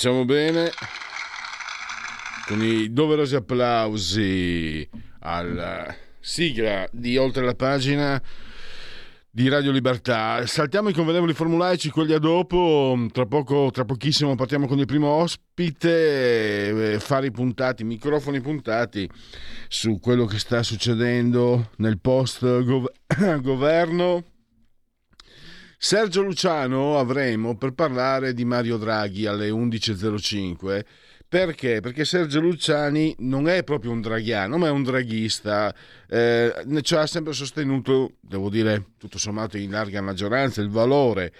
Cominciamo bene con i doverosi applausi alla sigla di Oltre la pagina di Radio Libertà. Saltiamo i convenevoli formulaici, quelli a dopo. Tra, poco, tra pochissimo partiamo con il primo ospite, eh, fari puntati, microfoni puntati su quello che sta succedendo nel post-governo Sergio Luciano avremo per parlare di Mario Draghi alle 11.05. Perché? Perché Sergio Luciani non è proprio un draghiano, ma è un draghista. Eh, ci ha sempre sostenuto, devo dire, tutto sommato in larga maggioranza, il valore.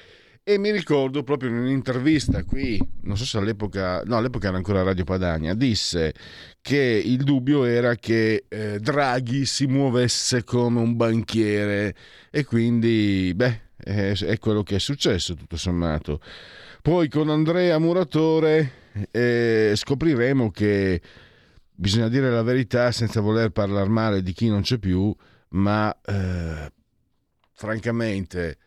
E mi ricordo proprio in un'intervista qui, non so se all'epoca, no, all'epoca era ancora Radio Padania, disse che il dubbio era che eh, Draghi si muovesse come un banchiere e quindi, beh, è, è quello che è successo tutto sommato. Poi con Andrea Muratore eh, scopriremo che bisogna dire la verità senza voler parlare male di chi non c'è più, ma eh, francamente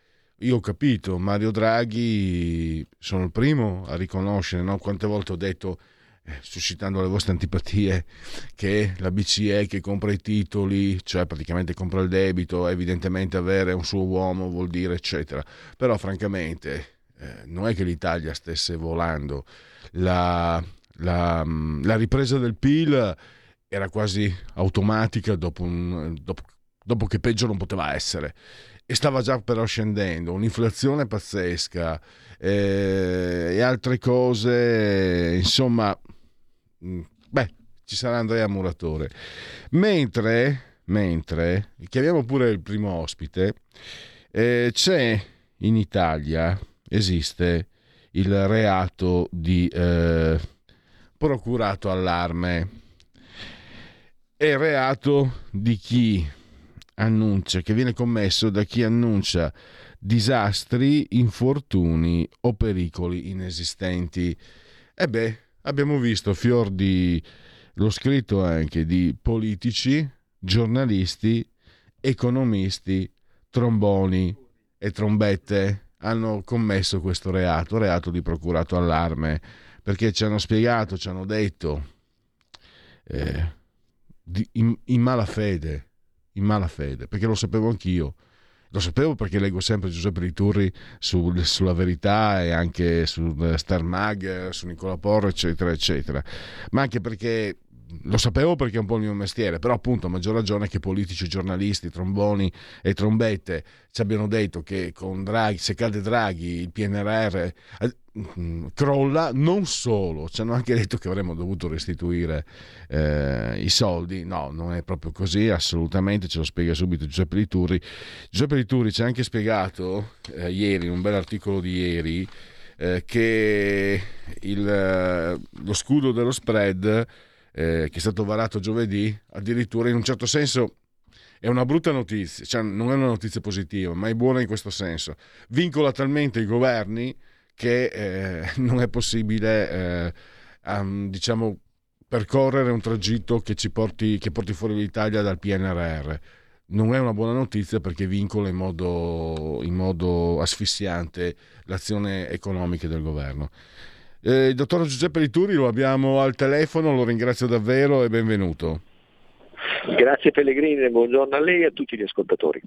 io ho capito, Mario Draghi sono il primo a riconoscere, no? quante volte ho detto eh, suscitando le vostre antipatie, che la BCE che compra i titoli, cioè praticamente compra il debito, evidentemente avere un suo uomo vuol dire eccetera. Però francamente eh, non è che l'Italia stesse volando. La, la, mm, la ripresa del PIL era quasi automatica dopo, un, dopo, dopo che peggio non poteva essere e stava già però scendendo, un'inflazione pazzesca eh, e altre cose, insomma, Mm, beh, ci sarà Andrea Muratore. Mentre, mentre chiamiamo pure il primo ospite, eh, c'è in Italia, esiste il reato di eh, procurato allarme. È reato di chi annuncia, che viene commesso da chi annuncia disastri, infortuni o pericoli inesistenti. E beh, abbiamo visto fior di l'ho scritto anche di politici, giornalisti, economisti, tromboni e trombette hanno commesso questo reato, reato di procurato allarme, perché ci hanno spiegato, ci hanno detto eh, di, in, in malafede, in malafede, perché lo sapevo anch'io lo sapevo perché leggo sempre Giuseppe Riturri su, sulla verità e anche su Star Mag, su Nicola Porro, eccetera, eccetera. Ma anche perché lo sapevo perché è un po' il mio mestiere, però appunto a maggior ragione che politici, giornalisti, tromboni e trombette ci abbiano detto che con Draghi, se cade Draghi, il PNRR eh, crolla, non solo, ci hanno anche detto che avremmo dovuto restituire eh, i soldi, no, non è proprio così, assolutamente, ce lo spiega subito Giuseppe Liturri. Giuseppe Liturri ci ha anche spiegato eh, ieri, in un bel articolo di ieri, eh, che il, eh, lo scudo dello spread eh, che è stato varato giovedì, addirittura in un certo senso è una brutta notizia, cioè non è una notizia positiva, ma è buona in questo senso. Vincola talmente i governi che eh, non è possibile, eh, um, diciamo, percorrere un tragitto che, porti, che porti fuori l'Italia dal PNRR. Non è una buona notizia perché vincola in modo, in modo asfissiante l'azione economica del governo. Eh, il dottor Giuseppe Lituri lo abbiamo al telefono, lo ringrazio davvero e benvenuto. Grazie Pellegrini, buongiorno a lei e a tutti gli ascoltatori.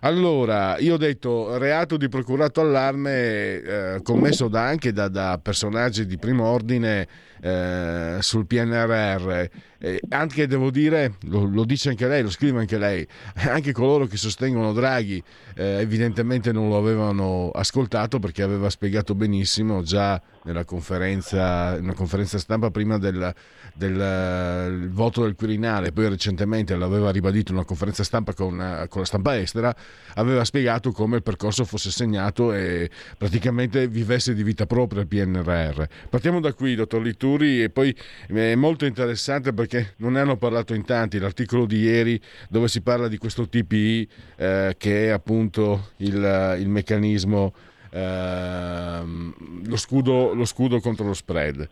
Allora, io ho detto reato di procurato allarme eh, commesso da, anche da, da, personaggi di primo ordine eh, sul PNRR eh, anche devo dire, lo, lo, dice anche lei, lo scrive anche lei, anche coloro che sostengono Draghi eh, evidentemente non lo avevano ascoltato perché aveva spiegato benissimo già nella conferenza, conferenza stampa prima del, del voto del Quirinale, poi recentemente l'aveva ribadito in una conferenza stampa con, con, la stampa estera, aveva spiegato come il percorso fosse segnato e praticamente vivesse di vita propria il PNRR. Partiamo da qui, dottor Litturi, e poi è molto interessante perché non ne hanno parlato in tanti, l'articolo di ieri dove si parla di questo TPI eh, che è appunto il, il meccanismo ehm, lo, scudo, lo scudo contro lo spread.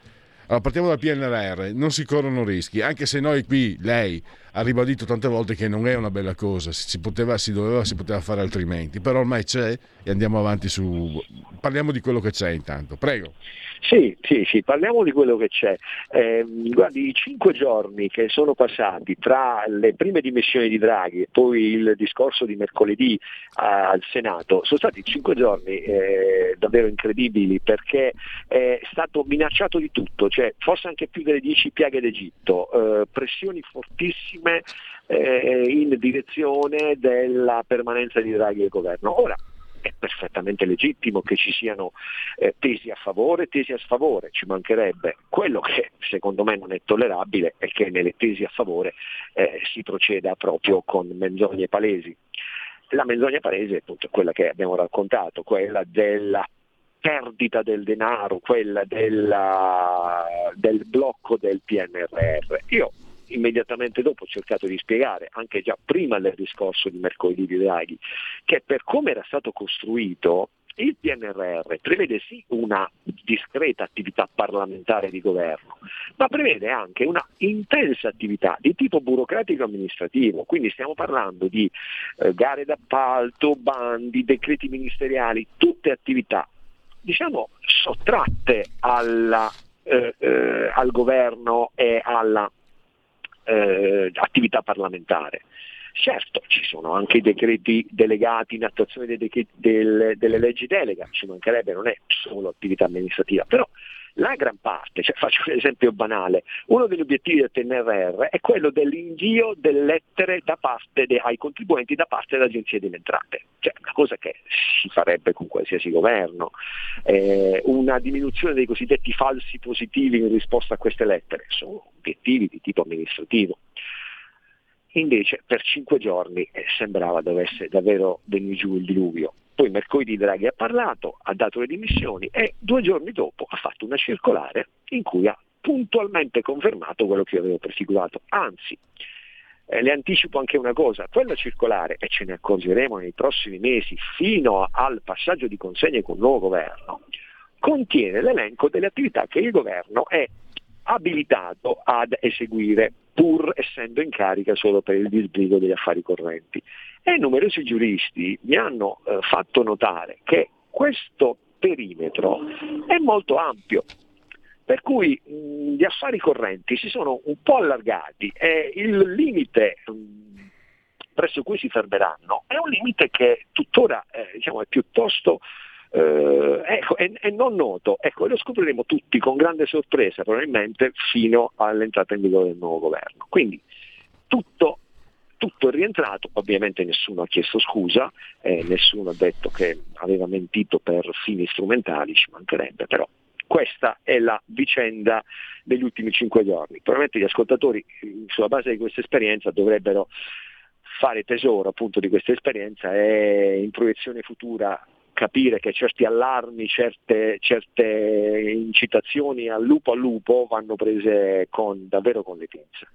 Allora, partiamo dal PNRR, non si corrono rischi, anche se noi qui, lei ha ribadito tante volte che non è una bella cosa, si, poteva, si doveva, si poteva fare altrimenti, però ormai c'è e andiamo avanti su... parliamo di quello che c'è intanto, prego. Sì, sì, sì, parliamo di quello che c'è. Eh, guardi, i cinque giorni che sono passati tra le prime dimissioni di Draghi e poi il discorso di mercoledì al Senato sono stati cinque giorni eh, davvero incredibili perché è stato minacciato di tutto, cioè forse anche più delle dieci piaghe d'Egitto, eh, pressioni fortissime eh, in direzione della permanenza di Draghi al governo. Ora, è perfettamente legittimo che ci siano eh, tesi a favore e tesi a sfavore, ci mancherebbe. Quello che secondo me non è tollerabile è che nelle tesi a favore eh, si proceda proprio con menzogne palesi. La menzogna palese appunto, è quella che abbiamo raccontato, quella della perdita del denaro, quella della, del blocco del PNRR. Io immediatamente dopo ho cercato di spiegare, anche già prima del discorso di mercoledì di Draghi, che per come era stato costruito il PNRR prevede sì una discreta attività parlamentare di governo, ma prevede anche una intensa attività di tipo burocratico amministrativo, quindi stiamo parlando di eh, gare d'appalto, bandi, decreti ministeriali, tutte attività diciamo sottratte alla, eh, eh, al governo e alla eh, attività parlamentare. Certo, ci sono anche i decreti delegati in attuazione decreti, del, delle leggi delega, ci mancherebbe, non è solo attività amministrativa, però la gran parte, cioè faccio un esempio banale, uno degli obiettivi del PNRR è quello dell'invio delle lettere da parte de, ai contribuenti da parte delle agenzie delle entrate, cioè una cosa che si farebbe con qualsiasi governo, eh, una diminuzione dei cosiddetti falsi positivi in risposta a queste lettere, sono obiettivi di tipo amministrativo. Invece per cinque giorni eh, sembrava dovesse davvero venire giù il diluvio. Poi mercoledì Draghi ha parlato, ha dato le dimissioni e due giorni dopo ha fatto una circolare in cui ha puntualmente confermato quello che io avevo prefigurato. Anzi, eh, le anticipo anche una cosa, quella circolare, e ce ne accorgeremo nei prossimi mesi fino al passaggio di consegne con il nuovo governo, contiene l'elenco delle attività che il governo è abilitato ad eseguire pur essendo in carica solo per il disbrigo degli affari correnti. E numerosi giuristi mi hanno eh, fatto notare che questo perimetro è molto ampio, per cui mh, gli affari correnti si sono un po' allargati e il limite mh, presso cui si fermeranno è un limite che tuttora eh, diciamo, è piuttosto eh, ecco, è, è, non noto, ecco, lo scopriremo tutti con grande sorpresa probabilmente fino all'entrata in vigore del nuovo governo. Quindi tutto, tutto è rientrato, ovviamente nessuno ha chiesto scusa, eh, nessuno ha detto che aveva mentito per fini strumentali, ci mancherebbe, però questa è la vicenda degli ultimi cinque giorni. Probabilmente gli ascoltatori sulla base di questa esperienza dovrebbero fare tesoro appunto di questa esperienza e in proiezione futura capire che certi allarmi, certe, certe incitazioni al lupo al lupo vanno prese con, davvero con le pinze.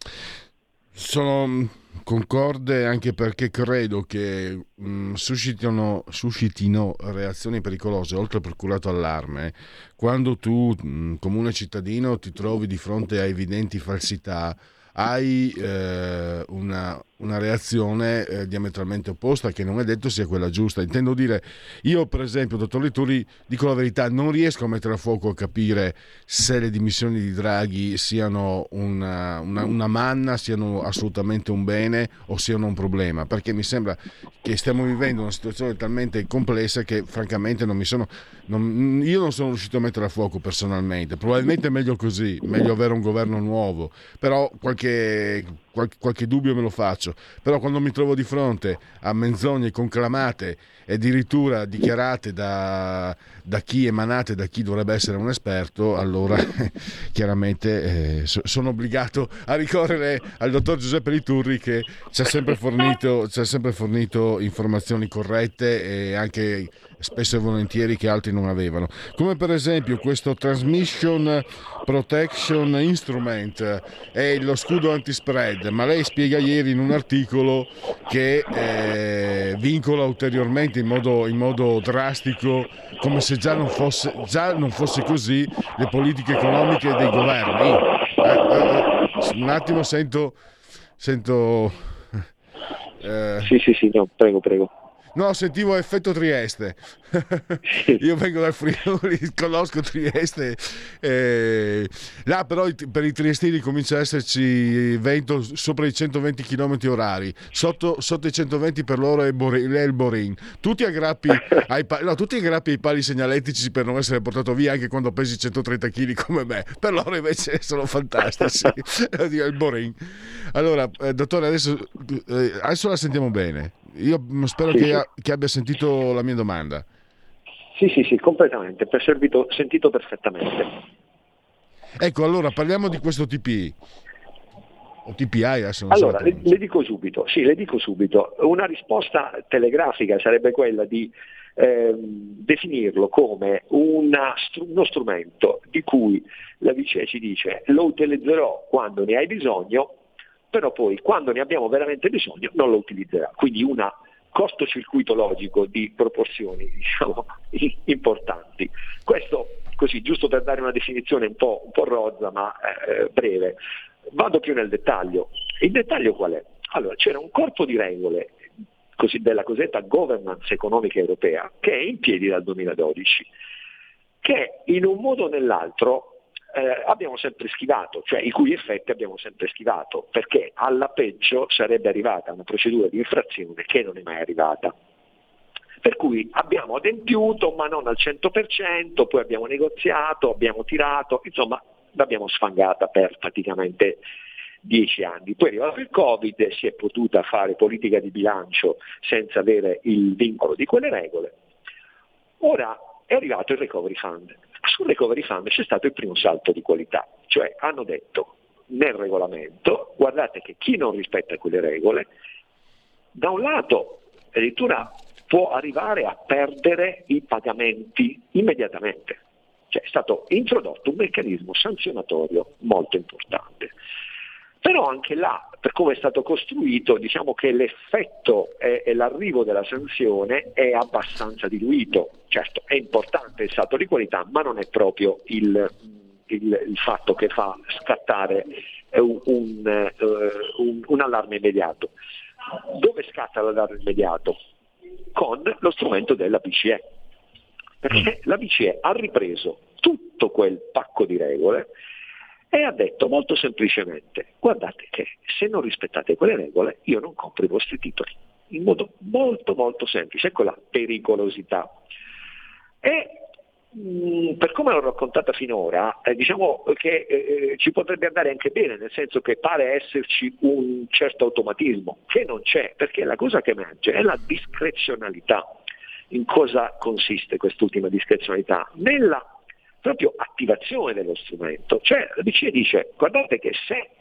Sono concorde anche perché credo che mh, mm, suscitino, suscitino, reazioni pericolose, oltre al procurato allarme, quando tu, mh, mm, comune cittadino, ti trovi di fronte a evidenti falsità, hai eh, una una reazione eh, diametralmente opposta che non è detto sia quella giusta. Intendo dire, io per esempio, dottor Lituri, dico la verità, non riesco a mettere a fuoco a capire se le dimissioni di Draghi siano una, una, una manna, siano assolutamente un bene o siano un problema, perché mi sembra che stiamo vivendo una situazione talmente complessa che francamente non mi sono, non, io non sono riuscito a mettere a fuoco personalmente. Probabilmente è meglio così, meglio avere un governo nuovo, però qualche, qualche, qualche dubbio me lo faccio. Però quando mi trovo di fronte a menzogne conclamate e addirittura dichiarate da, da chi emanate da chi dovrebbe essere un esperto, allora chiaramente eh, sono obbligato a ricorrere al dottor Giuseppe Liturri che ci ha sempre fornito, ci ha sempre fornito informazioni corrette e anche spesso e volentieri che altri non avevano. Come per esempio questo Transmission Protection Instrument è lo scudo anti-spread, ma lei spiega ieri in un articolo che eh, vincola ulteriormente in modo, in modo, drastico, come se già non, fosse, già non fosse così, le politiche economiche dei governi. Eh, eh, eh un attimo sento... sento eh. Sì, sì, sì, no, prego, prego. No, sentivo effetto Trieste. Io vengo dal Friuli, conosco Trieste. Eh, là però per i triestini comincia ad esserci vento sopra i 120 km orari. Sotto, sotto i 120 per loro è, Borin, è il Borin. Tutti aggrappi, ai, no, tutti aggrappi ai pali segnaletici per non essere portato via anche quando pesi 130 kg come me. Per loro invece sono fantastici. il Borin. Allora, eh, dottore, adesso, eh, adesso la sentiamo bene. Io spero sì, che, sì. che, abbia sentito la mia domanda. Sì, sì, sì, completamente, per servito, sentito perfettamente. Ecco, allora parliamo di questo TPI. O TPI adesso non allora, so le, le, dico subito, sì, le dico subito. Una risposta telegrafica sarebbe quella di eh, definirlo come una, uno strumento di cui la BCE ci dice lo utilizzerò quando ne hai bisogno però poi quando ne abbiamo veramente bisogno non lo utilizzerà. Quindi un cortocircuito logico di proporzioni diciamo, importanti. Questo così, giusto per dare una definizione un po', un po rozza ma eh, breve. Vado più nel dettaglio. Il dettaglio qual è? Allora, c'era un corpo di regole così della cosiddetta governance economica europea che è in piedi dal 2012, che in un modo o nell'altro eh, abbiamo sempre schivato, cioè i cui effetti abbiamo sempre schivato, perché alla peggio sarebbe arrivata una procedura di infrazione che non è mai arrivata. Per cui abbiamo adempiuto, ma non al 100%, poi abbiamo negoziato, abbiamo tirato, insomma l'abbiamo sfangata per praticamente dieci anni. Poi è arrivato il Covid, si è potuta fare politica di bilancio senza avere il vincolo di quelle regole. Ora è arrivato il Recovery Fund sul recovery fund c'è stato il primo salto di qualità, cioè hanno detto nel regolamento guardate che chi non rispetta quelle regole da un lato addirittura può arrivare a perdere i pagamenti immediatamente. Cioè è stato introdotto un meccanismo sanzionatorio molto importante. Però anche là, per come è stato costruito, diciamo che l'effetto e, l'arrivo della sanzione è abbastanza diluito. Certo, è importante il salto di qualità, ma non è proprio il, il, il fatto che fa scattare un, un, uh, un, un allarme immediato. Dove scatta l'allarme immediato? Con lo strumento della BCE. Perché la BCE ha ripreso tutto quel pacco di regole e ha detto molto semplicemente guardate che se non rispettate quelle regole io non compro i vostri titoli, in modo molto molto semplice, ecco la pericolosità. E mm, per come l'ho raccontata finora, eh, diciamo che eh, eh, ci potrebbe andare anche bene, nel senso che pare esserci un certo automatismo, che non c'è, perché la cosa che emerge è la discrezionalità. In cosa consiste quest'ultima discrezionalità? Nella proprio attivazione dello strumento. Cioè la BCE dice guardate che se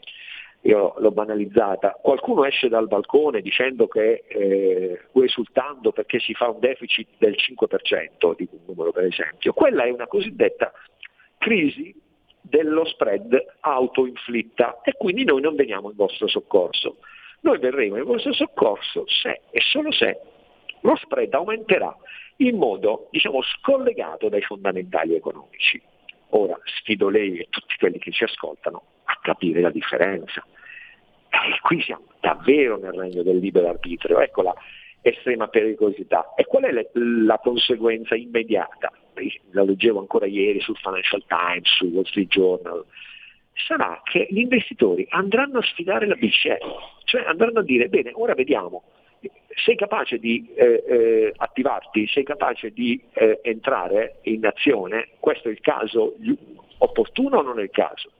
io l'ho banalizzata, qualcuno esce dal balcone dicendo che eh, esultando perché si fa un deficit del 5%, dico un numero per esempio, quella è una cosiddetta crisi dello spread autoinflitta e quindi noi non veniamo in vostro soccorso. Noi verremo in vostro soccorso se e solo se lo spread aumenterà in modo diciamo, scollegato dai fondamentali economici. Ora sfido lei e tutti quelli che ci ascoltano a capire la differenza. eh, qui siamo davvero nel regno del libero arbitrio, ecco la estrema pericolosità. E qual è la, la conseguenza immediata? La leggevo ancora ieri sul Financial Times, sul Wall Street Journal, sarà che gli investitori andranno a sfidare la BCE, cioè andranno a dire, bene, ora vediamo, sei capace di eh, eh, attivarti, sei capace di eh, entrare in azione, questo è il caso opportuno o non è il caso?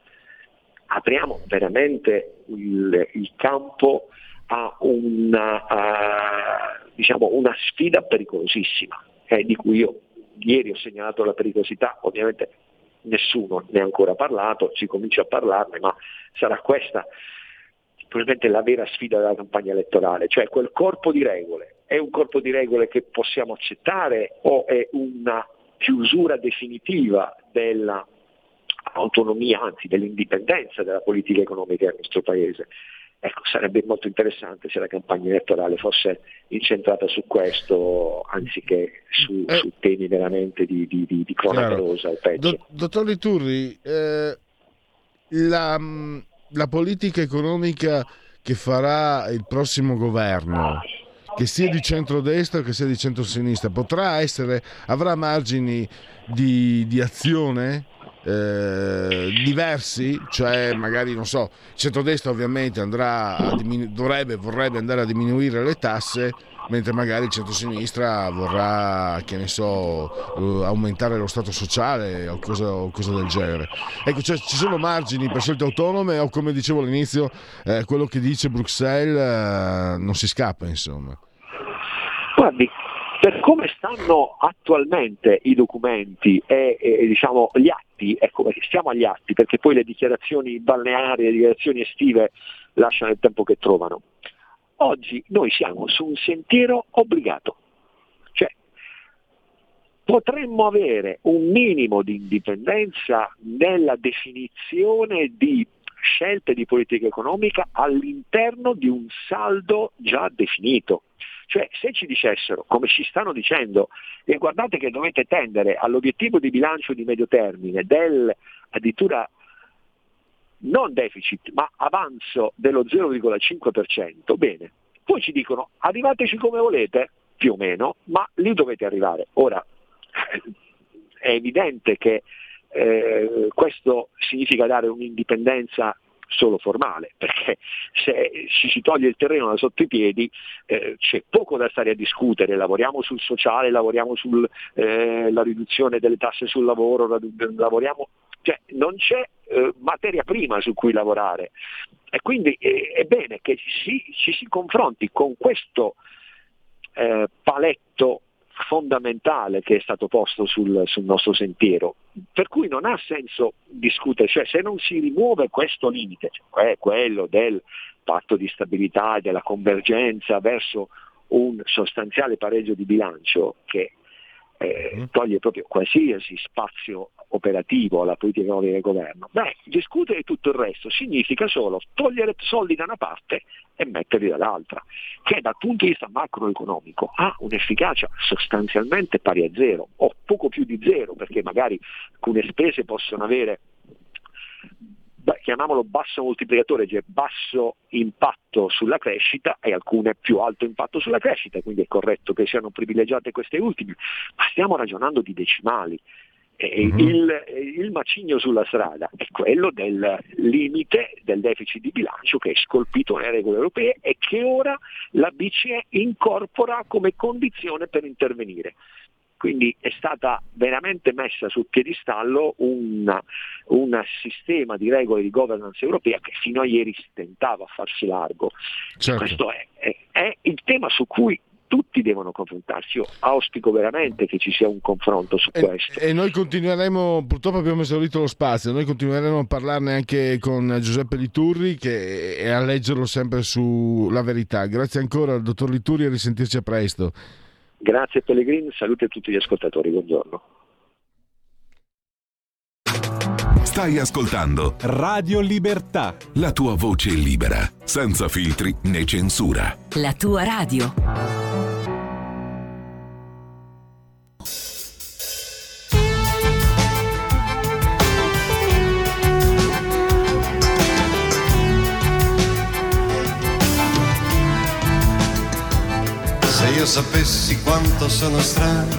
Apriamo veramente il, il campo a una, a, diciamo, una sfida pericolosissima, eh, di cui io ieri ho segnalato la pericolosità, ovviamente nessuno ne ha ancora parlato, si comincia a parlarne, ma sarà questa probabilmente la vera sfida della campagna elettorale, cioè quel corpo di regole. È un corpo di regole che possiamo accettare o è una chiusura definitiva dell'autonomia, anzi dell'indipendenza della politica economica del nostro Paese? Ecco, sarebbe molto interessante se la campagna elettorale fosse incentrata su questo anziché su, eh, su temi veramente di, di, di, di cronaca rosa. Do, dottor Liturri, eh, la, la politica economica che farà il prossimo governo, che sia di centrodestra che sia di centrosinistra, potrà essere, avrà margini di, di azione eh, diversi, cioè magari non so, il centrodestra ovviamente andrà a diminu- dovrebbe, vorrebbe andare a diminuire le tasse, mentre magari il centrosinistra vorrà, che ne so, uh, aumentare lo stato sociale o cosa, o cosa del genere. Ecco, cioè, ci sono margini per scelte autonome o come dicevo all'inizio, eh, quello che dice Bruxelles eh, non si scappa, insomma. Guardi, per come stanno attualmente i documenti e, e diciamo, gli atti, ecco stiamo agli atti perché poi le dichiarazioni balneari, le dichiarazioni estive lasciano il tempo che trovano. Oggi noi siamo su un sentiero obbligato, cioè potremmo avere un minimo di indipendenza nella definizione di scelte di politica economica all'interno di un saldo già definito. Cioè se ci dicessero, come ci stanno dicendo, e guardate che dovete tendere all'obiettivo di bilancio di medio termine del addirittura non deficit, ma avanzo dello 0,5%, bene, poi ci dicono arrivateci come volete, più o meno, ma lì dovete arrivare. Ora, è evidente che eh, questo significa dare un'indipendenza solo formale, perché se ci si toglie il terreno da sotto i piedi eh, c'è poco da stare a discutere, lavoriamo sul sociale, lavoriamo sulla eh, riduzione delle tasse sul lavoro, lavoriamo, cioè non c'è eh, materia prima su cui lavorare. E quindi eh, è bene che ci, ci si confronti con questo eh, paletto fondamentale che è stato posto sul, sul, nostro sentiero, per cui non ha senso discutere, cioè se non si rimuove questo limite, cioè quello del patto di stabilità e della convergenza verso un sostanziale pareggio di bilancio che eh, mm. toglie proprio qualsiasi spazio operativo alla politica economica del governo, beh, discutere tutto il resto significa solo togliere soldi da una parte e metterli dall'altra, che dal punto di vista macroeconomico ha un'efficacia sostanzialmente pari a zero o poco più di zero, perché magari alcune spese possono avere chiamiamolo basso moltiplicatore, cioè basso impatto sulla crescita e alcune più alto impatto sulla crescita, quindi è corretto che siano privilegiate queste ultime, ma stiamo ragionando di decimali. Mm-hmm. Il, il, macigno sulla strada è quello del limite del deficit di bilancio che è scolpito nelle regole europee e che ora la BCE incorpora come condizione per intervenire. Quindi è stata veramente messa sul piedistallo un, un, sistema di regole di governance europea che fino a ieri si tentava a farsi largo. Certo. Questo è, è, è il tema su cui tutti devono confrontarsi. Io auspico veramente che ci sia un confronto su questo. E, noi continueremo, purtroppo abbiamo esaurito lo spazio, noi continueremo a parlarne anche con Giuseppe Liturri che, e a leggerlo sempre su La Verità. Grazie ancora al dottor Liturri e risentirci a presto. Grazie Pellegrini, salute a tutti gli ascoltatori, buongiorno. Stai ascoltando Radio Libertà. La tua voce libera, senza filtri né censura. La tua radio. Sapessi quanto sono strani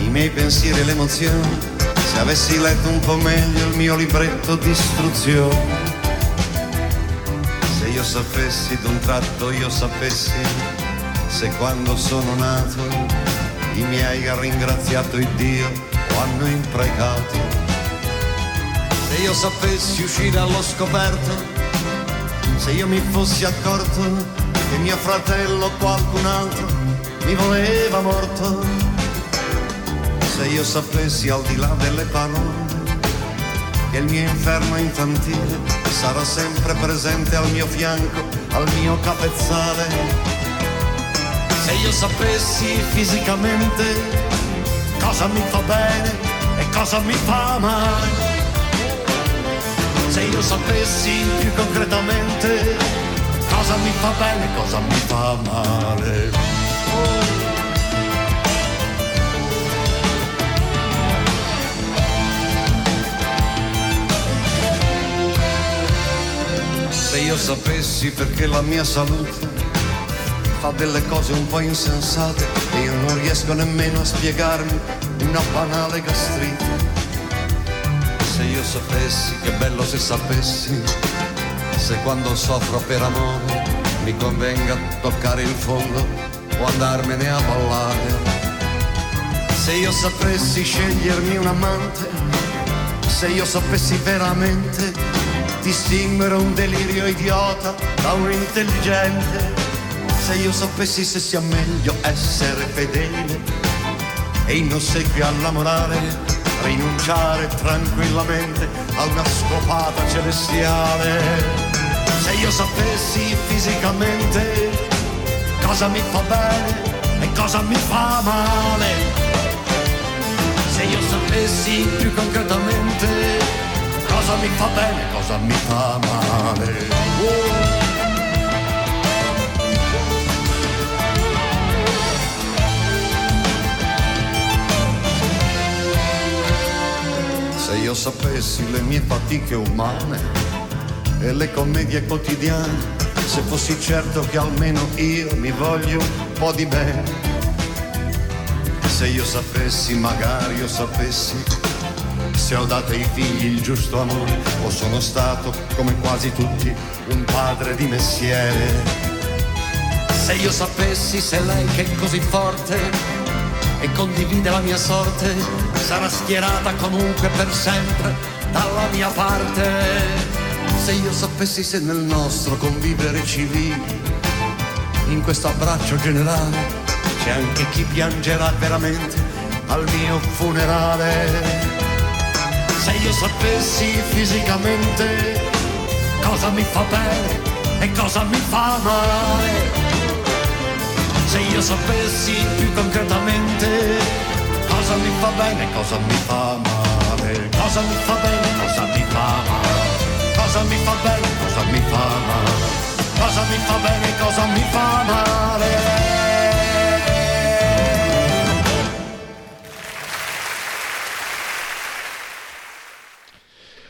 i miei pensieri e le emozioni, se avessi letto un po' meglio il mio libretto di istruzioni, se io sapessi d'un tratto, io sapessi se quando sono nato i miei ha ringraziato il Dio o hanno imprecato, se io sapessi uscire allo scoperto, se io mi fossi accorto che mio fratello qualcun altro mi voleva morto. Se io sapessi al di là delle parole che il mio inferno infantile sarà sempre presente al mio fianco, al mio capezzale. Se io sapessi fisicamente cosa mi fa bene e cosa mi fa male. Se io sapessi più concretamente cosa mi fa bene, cosa mi fa male. Se io sapessi perché la mia salute fa delle cose un po' insensate e io non riesco nemmeno a spiegarmi una banale gastrite. Se io sapessi, che bello se sapessi se quando soffro per amore mi convenga toccare il fondo o andarmene a ballare. Se io sapessi scegliermi un amante, se io sapessi veramente distinguere un delirio idiota da un intelligente, se io sapessi se sia meglio essere fedele e in ossequio alla morale rinunciare tranquillamente a una scopata celestiale io sapessi fisicamente cosa mi fa bene e cosa mi fa male. Se io sapessi più concretamente cosa mi fa bene e cosa mi fa male. Oh. Se io sapessi le mie fatiche umane e le commedie quotidiane, se fossi certo che almeno io mi voglio un po' di bene. Se io sapessi, magari io sapessi, se ho dato ai figli il giusto amore, o sono stato, come quasi tutti, un padre di mestiere. Se io sapessi se lei che è così forte e condivide la mia sorte, sarà schierata comunque per sempre dalla mia parte se io sapessi se nel nostro convivere civile, in questo abbraccio generale, c'è anche chi piangerà veramente al mio funerale. Se io sapessi fisicamente cosa mi fa bene e cosa mi fa male. Se io sapessi più concretamente cosa mi fa bene e cosa mi fa male. Cosa mi fa bene e cosa mi fa male cosa mi fa bene, cosa mi fa male, cosa mi fa bene, cosa mi fa male.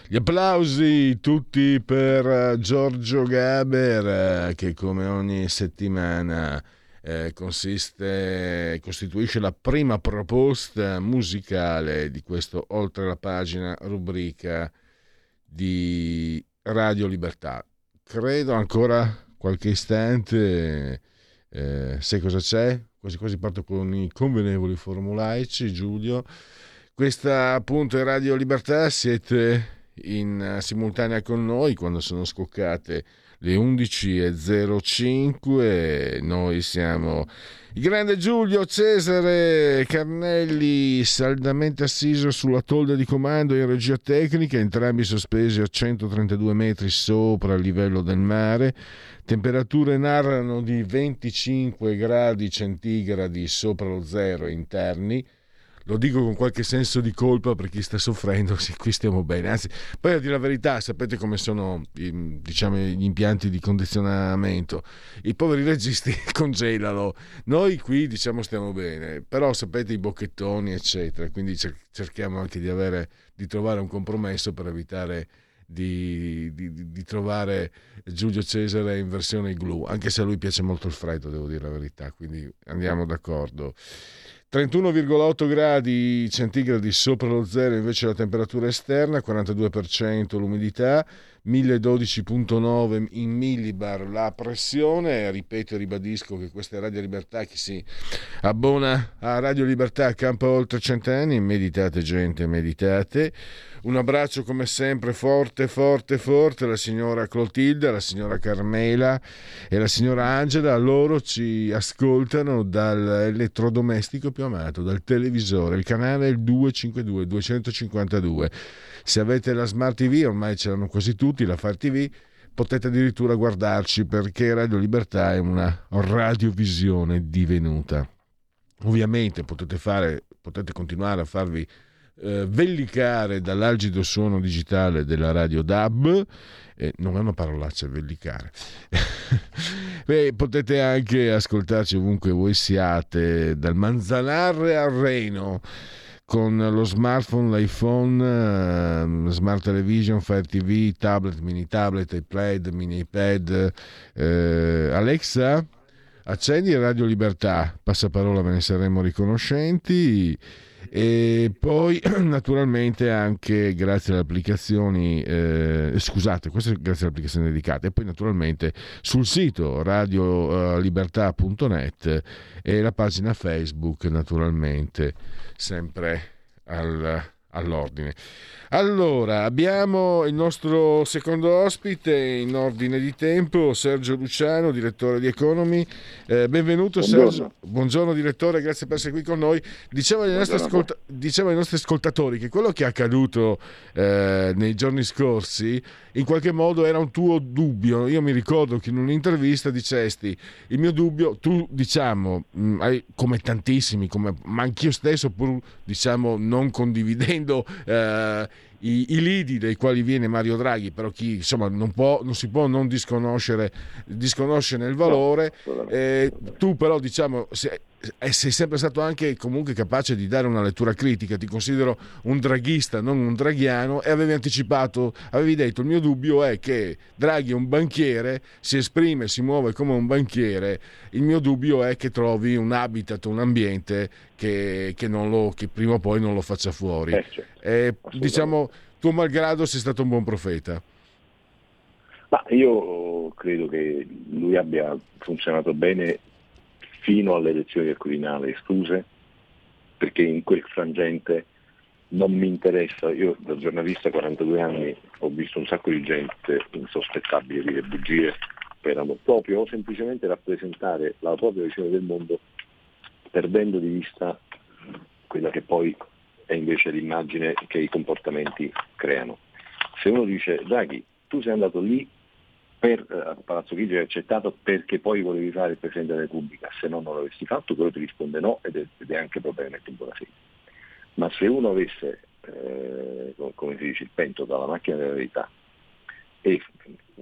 Gli applausi tutti per Giorgio Gaber che come ogni settimana eh, consiste, costituisce la prima proposta musicale di questo oltre la pagina rubrica di Radio Libertà. Credo ancora qualche istante, eh, sai cosa c'è? Quasi quasi parto con i convenevoli formulaici, Giulio. Questa appunto è Radio Libertà, siete in simultanea con noi quando sono scoccate le 11.05, noi siamo il grande Giulio Cesare Carnelli, saldamente assiso sulla tolda di comando in regia tecnica, entrambi sospesi a 132 metri sopra il livello del mare. Temperature narrano di 25 gradi centigradi sopra lo zero interni lo dico con qualche senso di colpa per chi sta soffrendo, sì, qui stiamo bene. Anzi, poi a dire la verità, sapete come sono diciamo, gli impianti di condizionamento. I poveri registi congelano. Noi qui diciamo stiamo bene, però sapete i bocchettoni, eccetera. Quindi cerchiamo anche di, avere, di trovare un compromesso per evitare di, di, di, trovare Giulio Cesare in versione glue, anche se a lui piace molto il freddo, devo dire la verità, quindi andiamo d'accordo. 31,8 gradi centigradi sopra lo zero invece la temperatura esterna, 42% l'umidità, 1012.9 in millibar la pressione. Ripeto e ribadisco che questa è Radio Libertà. Chi si abbona a Radio Libertà campa oltre cent'anni. Meditate, gente, meditate. Un abbraccio come sempre forte, forte, forte alla signora Clotilde, alla signora Carmela e alla signora Angela. Loro ci ascoltano dall'elettrodomestico più amato, dal televisore. Il canale è il 252 252. Se avete la Smart TV, ormai ce l'hanno quasi tutti, la Fire TV, potete addirittura guardarci perché Radio Libertà è una radiovisione divenuta. Ovviamente potete, fare, potete continuare a farvi eh, vellicare dall'algido suono digitale della radio DAB. Eh, non è una parolaccia vellicare. Beh, potete anche ascoltarci ovunque voi siate, dal Manzanarre al Reno con lo smartphone, l'iPhone, uh, smart television, Fire TV, tablet, mini tablet, iPad, mini iPad. Uh, Alexa, accendi Radio Libertà, passaparola ve ne saremo riconoscenti. E poi naturalmente anche grazie alle applicazioni, eh, scusate, questo è grazie alle applicazioni dedicate, e poi naturalmente sul sito radiolibertà.net e la pagina Facebook naturalmente sempre al, all'ordine. Allora, abbiamo il nostro secondo ospite in ordine di tempo, Sergio Luciano, direttore di Economy. Eh, benvenuto Buongiorno. Sergio. Buongiorno direttore, grazie per essere qui con noi. Diciamo ai, nostri, ascolta- diciamo ai nostri ascoltatori che quello che è accaduto eh, nei giorni scorsi in qualche modo era un tuo dubbio. Io mi ricordo che in un'intervista dicesti il mio dubbio, tu diciamo, mh, mm, come tantissimi, come, ma anch'io stesso pur diciamo non condividendo... Eh, i, i, lidi dei quali viene Mario Draghi, però chi insomma non, può, non si può non disconoscere, disconoscere il valore. Eh, tu però diciamo se, eh, sei sempre stato anche comunque capace di dare una lettura critica, ti considero un draghista, non un draghiano, e avevi anticipato, avevi detto il mio dubbio è che Draghi è un banchiere, si esprime, si muove come un banchiere, il mio dubbio è che trovi un habitat, un ambiente che, che, lo, che prima o poi non lo faccia fuori. Eh, e, diciamo, tuo malgrado sei stato un buon profeta. Ma io credo che lui abbia funzionato bene fino alle elezioni del Quirinale escluse, perché in quel frangente non mi interessa, io da giornalista 42 anni ho visto un sacco di gente insospettabile dire bugie, erano proprio o semplicemente rappresentare la propria visione del mondo perdendo di vista quella che poi è invece l'immagine che i comportamenti creano. Se uno dice Draghi, tu sei andato lì per eh, Palazzo Chigi hai accettato perché poi volevi fare il Presidente della Repubblica, se no non l'avessi fatto, quello ti risponde no ed è, ed è anche probabilmente in buona fede. Ma se uno avesse, eh, come si dice, il pento dalla macchina della verità e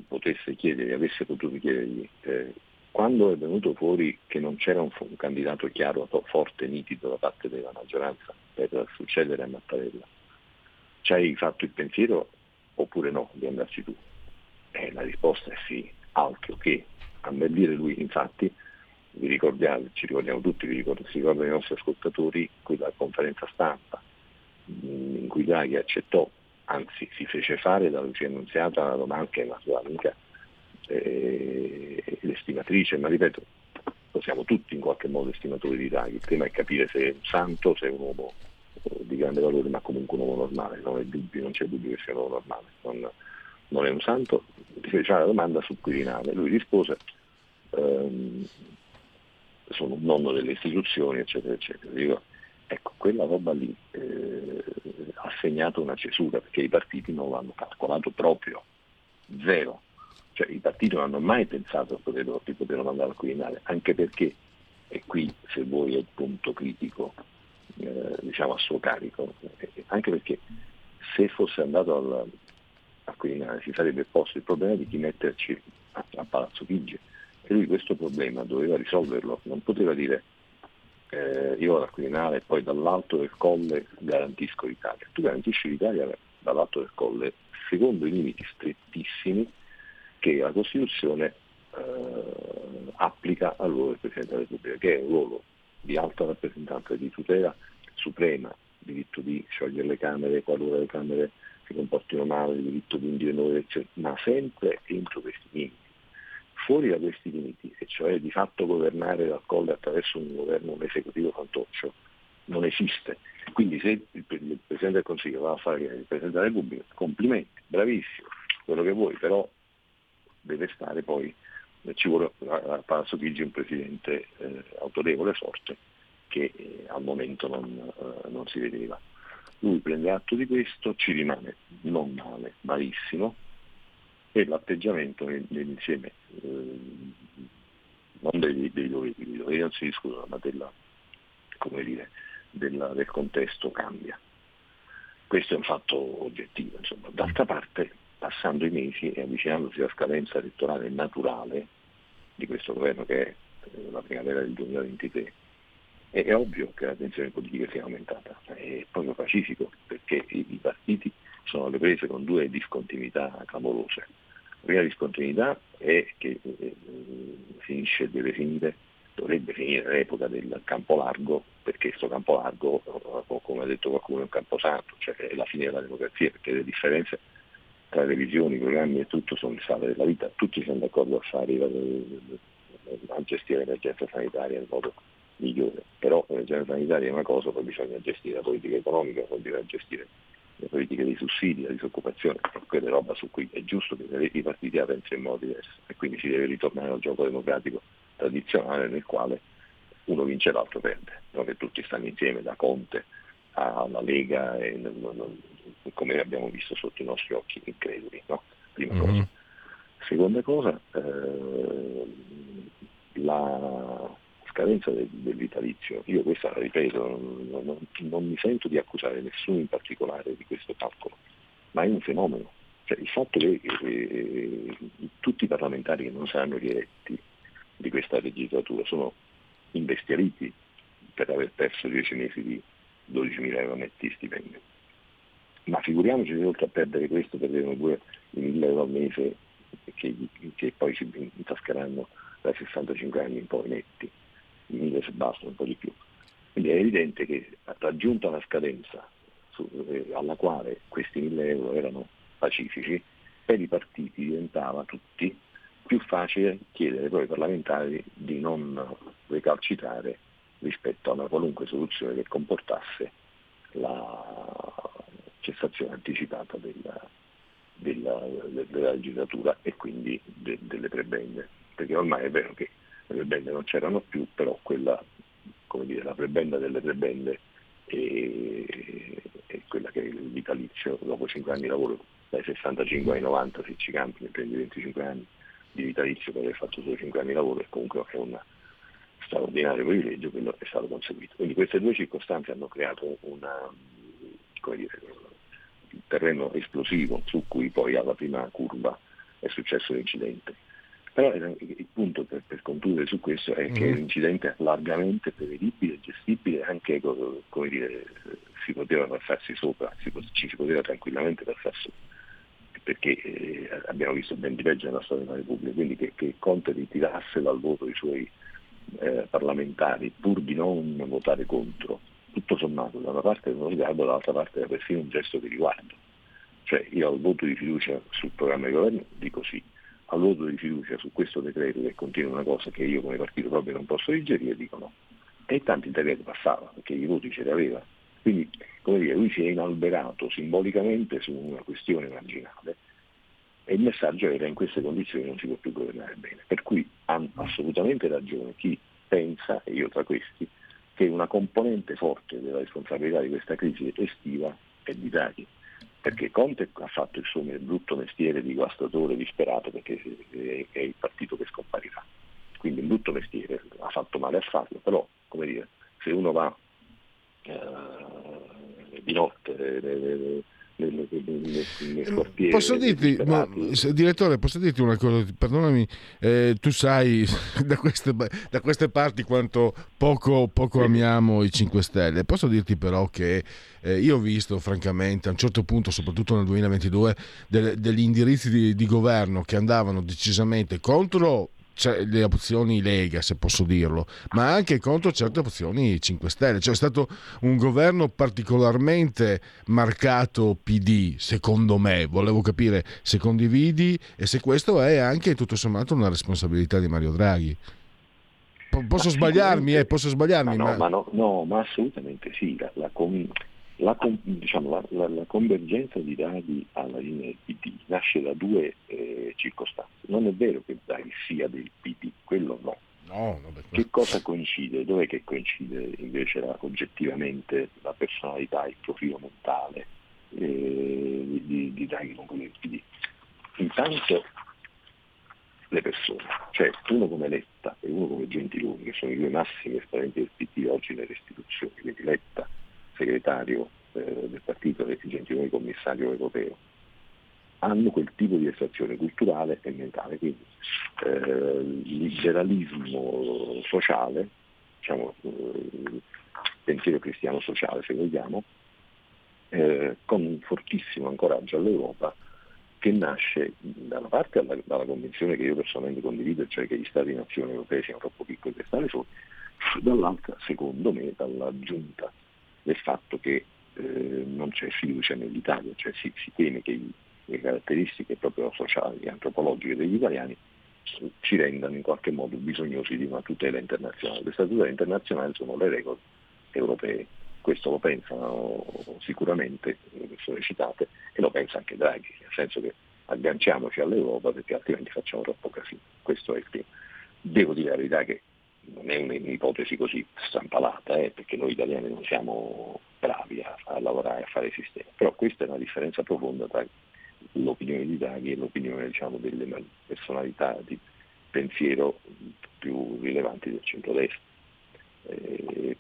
potesse chiedere, avesse potuto chiedergli eh, quando è venuto fuori che non c'era un, un, candidato chiaro, forte, nitido da parte della maggioranza per succedere a Mattarella, ci hai fatto il pensiero oppure no di andarci tu? Eh, la risposta è sì, altro che, a me dire lui infatti, vi ricordiamo, ci ricordiamo tutti, vi ricordo, si ricordano i nostri ascoltatori, quella conferenza stampa mm, in cui Draghi accettò, anzi si fece fare da Lucia Annunziata la domanda che è una sua amica eh, l'estimatrice, ma ripeto, lo siamo tutti in qualche modo estimatori di Draghi, il tema è capire se è un santo, se è un uomo eh, di grande valore, ma comunque un uomo normale, non, dubbio, non c'è dubbio che sia un uomo normale. Non, non è un santo, fece la domanda sul Quirinale. Lui rispose, ehm, sono un nonno delle istituzioni, eccetera, eccetera. Dico, ecco, quella roba lì eh, ha segnato una cesura perché i partiti non l'hanno calcolato proprio, zero. Cioè i partiti non hanno mai pensato di poter mandare al Quirinale, anche perché, e qui se vuoi è il punto critico eh, diciamo a suo carico, eh, anche perché se fosse andato al, a Quirinale si sarebbe posto il problema di chi metterci a, Palazzo Chigi e lui questo problema doveva risolverlo, non poteva dire eh, io a Quirinale e poi dall'alto del colle garantisco l'Italia. Tu garantisci l'Italia dall'alto del colle secondo i limiti strettissimi che la Costituzione eh, applica al ruolo del Presidente della Repubblica, che è un ruolo di alta rappresentanza di tutela suprema, diritto di sciogliere le Camere qualora le Camere si comportino male, diritto di indire ma sempre entro questi limiti. Fuori da questi limiti, e cioè di fatto governare dal colle attraverso un governo, un esecutivo fantoccio, non esiste. Quindi se il, il Presidente del Consiglio va a fare il Presidente della Repubblica, complimenti, bravissimo, quello che vuoi, però deve stare poi, ci vuole a Palazzo Chigi un Presidente eh, autorevole, forte, che eh, al momento non, eh, non si vedeva. Lui prende atto di questo, ci rimane non male, malissimo, e l'atteggiamento dell'insieme, eh, non dei, dei doveri, i doveri non si discutono, ma della, dire, della, del contesto cambia. Questo è un fatto oggettivo. Insomma. D'altra parte, passando i mesi e avvicinandosi alla scadenza elettorale naturale di questo governo che è eh, la primavera del 2023, è ovvio che la tensione politica sia aumentata, è proprio pacifico perché i partiti sono alle prese con due discontinuità clamorose. La prima discontinuità è che eh, finisce, deve finire, dovrebbe finire l'epoca del campo largo, perché questo campo largo, eh, come ha detto qualcuno, è un campo santo, cioè è la fine della democrazia, perché le differenze tra le visioni, i programmi e tutto sono il sale della vita, tutti sono d'accordo a fare a gestire l'emergenza sanitaria in modo migliore, però l'emergenza sanitaria è una cosa, poi bisogna gestire la politica economica, poi bisogna gestire le politiche dei sussidi, la disoccupazione, quelle roba su cui è giusto che i partiti la pensino in modo diverso e quindi si deve ritornare al gioco democratico tradizionale nel quale uno vince e l'altro perde, non che tutti stanno insieme da Conte alla Lega e come abbiamo visto sotto i nostri occhi incredibili. No? Prima mm-hmm. cosa. Seconda cosa, eh, la scadenza del, del, vitalizio, io questa la ripeto, non, non, non, mi sento di accusare nessuno in particolare di questo calcolo, ma è un fenomeno. Cioè, il fatto che eh, tutti i parlamentari che non saranno rietti di questa legislatura sono imbestialiti per aver perso dieci mesi di 12.000 euro netti stipendio. Ma figuriamoci che oltre a perdere questo perderanno pure i 1.000 euro al mese che, che poi si intascheranno dai 65 anni in poi netti 1000 se basta, un po' di più. Quindi è evidente che raggiunta la scadenza su, eh, alla quale questi 1000 euro erano pacifici, per i partiti diventava tutti più facile chiedere poi ai parlamentari di non recalcitrare rispetto a una qualunque soluzione che comportasse la cessazione anticipata della, della, della legislatura e quindi de, delle prebende. Perché ormai è vero che le prebende non c'erano più, però quella, come dire, la prebenda delle prebende è, è quella che è il vitalizio dopo 5 anni di lavoro, dai 65 ai 90 se ci campi, ne prendi 25 anni di vitalizio per aver fatto solo 5 anni di lavoro e comunque è un straordinario privilegio, quello è stato conseguito. Quindi queste due circostanze hanno creato una, dire, un terreno esplosivo su cui poi alla prima curva è successo l'incidente. Però il punto per, per concludere su questo è che mm. l'incidente è largamente prevedibile, gestibile, anche come dire, si poteva passarsi sopra, si, ci si poteva tranquillamente passare sopra, perché eh, abbiamo visto ben di peggio nella storia della Repubblica, quindi che, che Conte ritirasse dal voto i suoi eh, parlamentari pur di non votare contro, tutto sommato da una parte non riguardo, dall'altra parte era perfino un gesto di riguardo. Cioè io al voto di fiducia sul programma di governo dico sì, al voto di fiducia su questo decreto che contiene una cosa che io come partito proprio non posso digerire, dico no. E il decreto passava, perché i voti ce li aveva. Quindi, come dire, lui si è inalberato simbolicamente su una questione marginale e il messaggio era in queste condizioni non si può più governare bene. Per cui ha assolutamente ragione chi pensa, e io tra questi, che una componente forte della responsabilità di questa crisi estiva è di Draghi perché Conte ha fatto il suo brutto mestiere di guastatore disperato perché è il partito che scomparirà. Quindi un brutto mestiere, ha fatto male a farlo, però come dire, se uno va eh, di notte nelle, nelle, nei, Posso dirti, ma, direttore, posso dirti una cosa? Perdonami, eh, tu sai da queste, da queste, parti quanto poco, poco amiamo i 5 Stelle. Posso dirti però che eh, io ho visto francamente a un certo punto, soprattutto nel 2022, del, degli indirizzi di, di governo che andavano decisamente contro le opzioni Lega, se posso dirlo, ma anche contro certe opzioni 5 Stelle. Cioè, è stato un governo particolarmente marcato PD, secondo me. Volevo capire se condividi e se questo è anche tutto sommato una responsabilità di Mario Draghi. posso sbagliarmi, eh, posso sbagliarmi. Ma no, ma... Ma no, no, ma assolutamente sì. La, la, la, diciamo, la, la, la, convergenza di Draghi alla linea del PD nasce da due eh, circostanze. Non è vero che Draghi sia del PD, quello no. no che cosa coincide? Dov'è che coincide invece la, oggettivamente la personalità, il profilo mentale eh, di, di Draghi con quello del PD? Intanto le persone, cioè uno come Letta e uno come Gentiloni, che sono i due massimi esponenti del PD oggi nelle istituzioni, quindi Letta segretario eh, del partito e Gentiloni commissario europeo, hanno quel tipo di estrazione culturale e mentale, quindi eh, liberalismo sociale, diciamo, eh, pensiero cristiano sociale se vogliamo, eh, con un fortissimo ancoraggio all'Europa che nasce da una parte dalla, dalla, convinzione che io personalmente condivido, cioè che gli Stati-nazione europei siano troppo piccoli per stare soli, dall'altra, secondo me, dall'aggiunta del fatto che eh, non c'è fiducia nell'Italia, cioè si, si teme che i, le caratteristiche proprio sociali e antropologiche degli italiani ci rendano in qualche modo bisognosi di una tutela internazionale. Questa tutela internazionale sono le regole europee, questo lo pensano sicuramente le persone citate e lo pensa anche Draghi, nel senso che agganciamoci all'Europa perché altrimenti facciamo troppo casino. Questo è il tema. Devo dire la verità che è un'ipotesi così strampalata, eh, perché noi italiani non siamo bravi a, a, lavorare, a fare sistema, però questa è una differenza profonda tra l'opinione di Draghi e l'opinione diciamo, delle personalità di pensiero più rilevanti del centrodestra. Eh,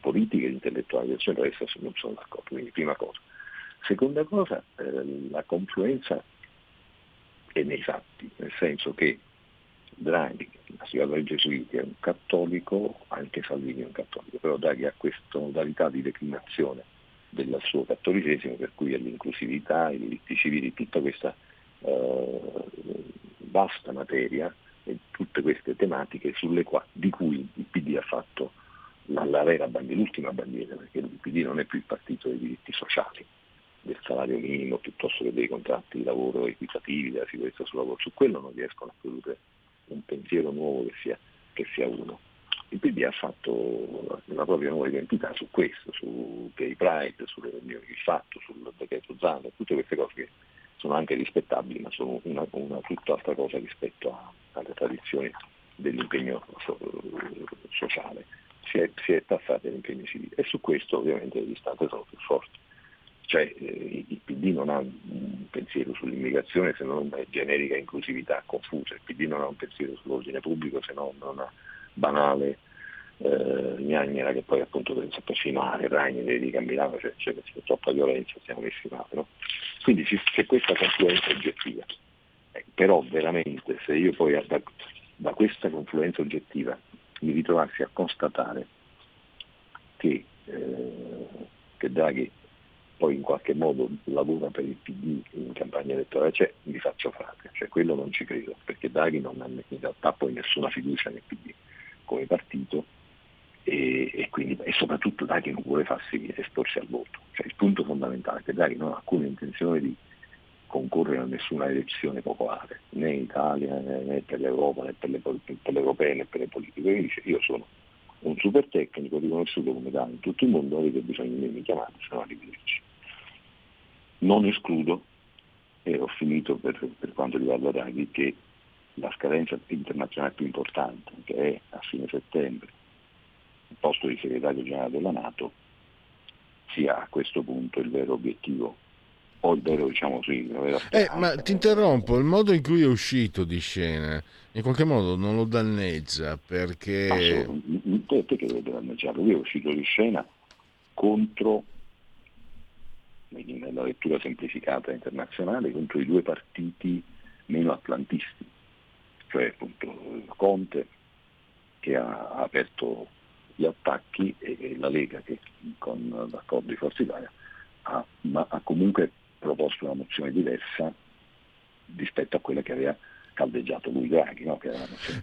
politiche e intellettuali del centrodestra non sono d'accordo, quindi prima cosa. Seconda cosa, eh, la confluenza è nei fatti, nel senso che Draghi, la sigla dei Gesuiti, è un cattolico, anche Salvini è un cattolico, però Draghi ha questa modalità di declinazione del suo cattolicesimo, per cui è l'inclusività, i diritti civili, tutta questa eh, vasta materia e tutte queste tematiche qua, di cui il PD ha fatto la, la vera bandiera, l'ultima bandiera, perché il PD non è più il partito dei diritti sociali, del salario minimo piuttosto che dei contratti di lavoro equitativi, della sicurezza sul lavoro, su quello non riescono a produrre un pensiero nuovo che sia, che sia uno. Il PD ha fatto la propria nuova identità su questo, su Gay Pride, sulle riunioni di fatto, sul decreto Zan, tutte queste cose che sono anche rispettabili, ma sono una, una tutt'altra cosa rispetto a, alle tradizioni dell'impegno so, sociale. Si è, si è tassati l'impegno civile e su questo ovviamente le distanze sono più forti. Cioè eh, il PD non ha un pensiero sull'immigrazione se non una generica inclusività confusa, il PD non ha un pensiero sull'ordine pubblico se non una banale eh, gnagnera che poi appunto persino a Ragni di camminare, cioè, cioè c'è troppa violenza, siamo messi male. No? Quindi c'è questa confluenza oggettiva. Eh, però veramente se io poi da, da questa confluenza oggettiva mi ritrovassi a constatare che, eh, che Draghi poi in qualche modo lavora per il PD in campagna elettorale, cioè mi faccio frate, cioè quello non ci credo, perché Draghi non ha in realtà poi nessuna fiducia nel PD come partito e, e, quindi, e soprattutto Draghi non vuole farsi esporsi al voto. Cioè, il punto fondamentale è che Draghi non ha alcuna intenzione di concorrere a nessuna elezione popolare, né in Italia né per l'Europa né per le, per le europee né per le politiche. Quindi dice io sono un super tecnico riconosciuto come tale in tutto il mondo, avete bisogno di me, mi chiamate, se no arrivederci. Non escludo, e ho finito per, per quanto riguarda Draghi, che la scadenza internazionale più importante, che è a fine settembre, il posto di segretario generale della Nato, sia a questo punto il vero obiettivo o il vero, diciamo sì, eh, ma ti interrompo, il modo in cui è uscito di scena in qualche modo non lo danneggia perché... Perché dovrebbe danneggiarlo? Lui è uscito di scena contro nella lettura semplificata internazionale, contro i due partiti meno atlantisti, cioè appunto Conte che ha aperto gli attacchi e la Lega che con l'accordo di Forza Italia ha, ha comunque proposto una mozione diversa rispetto a quella che aveva caldeggiato lui Draghi. No?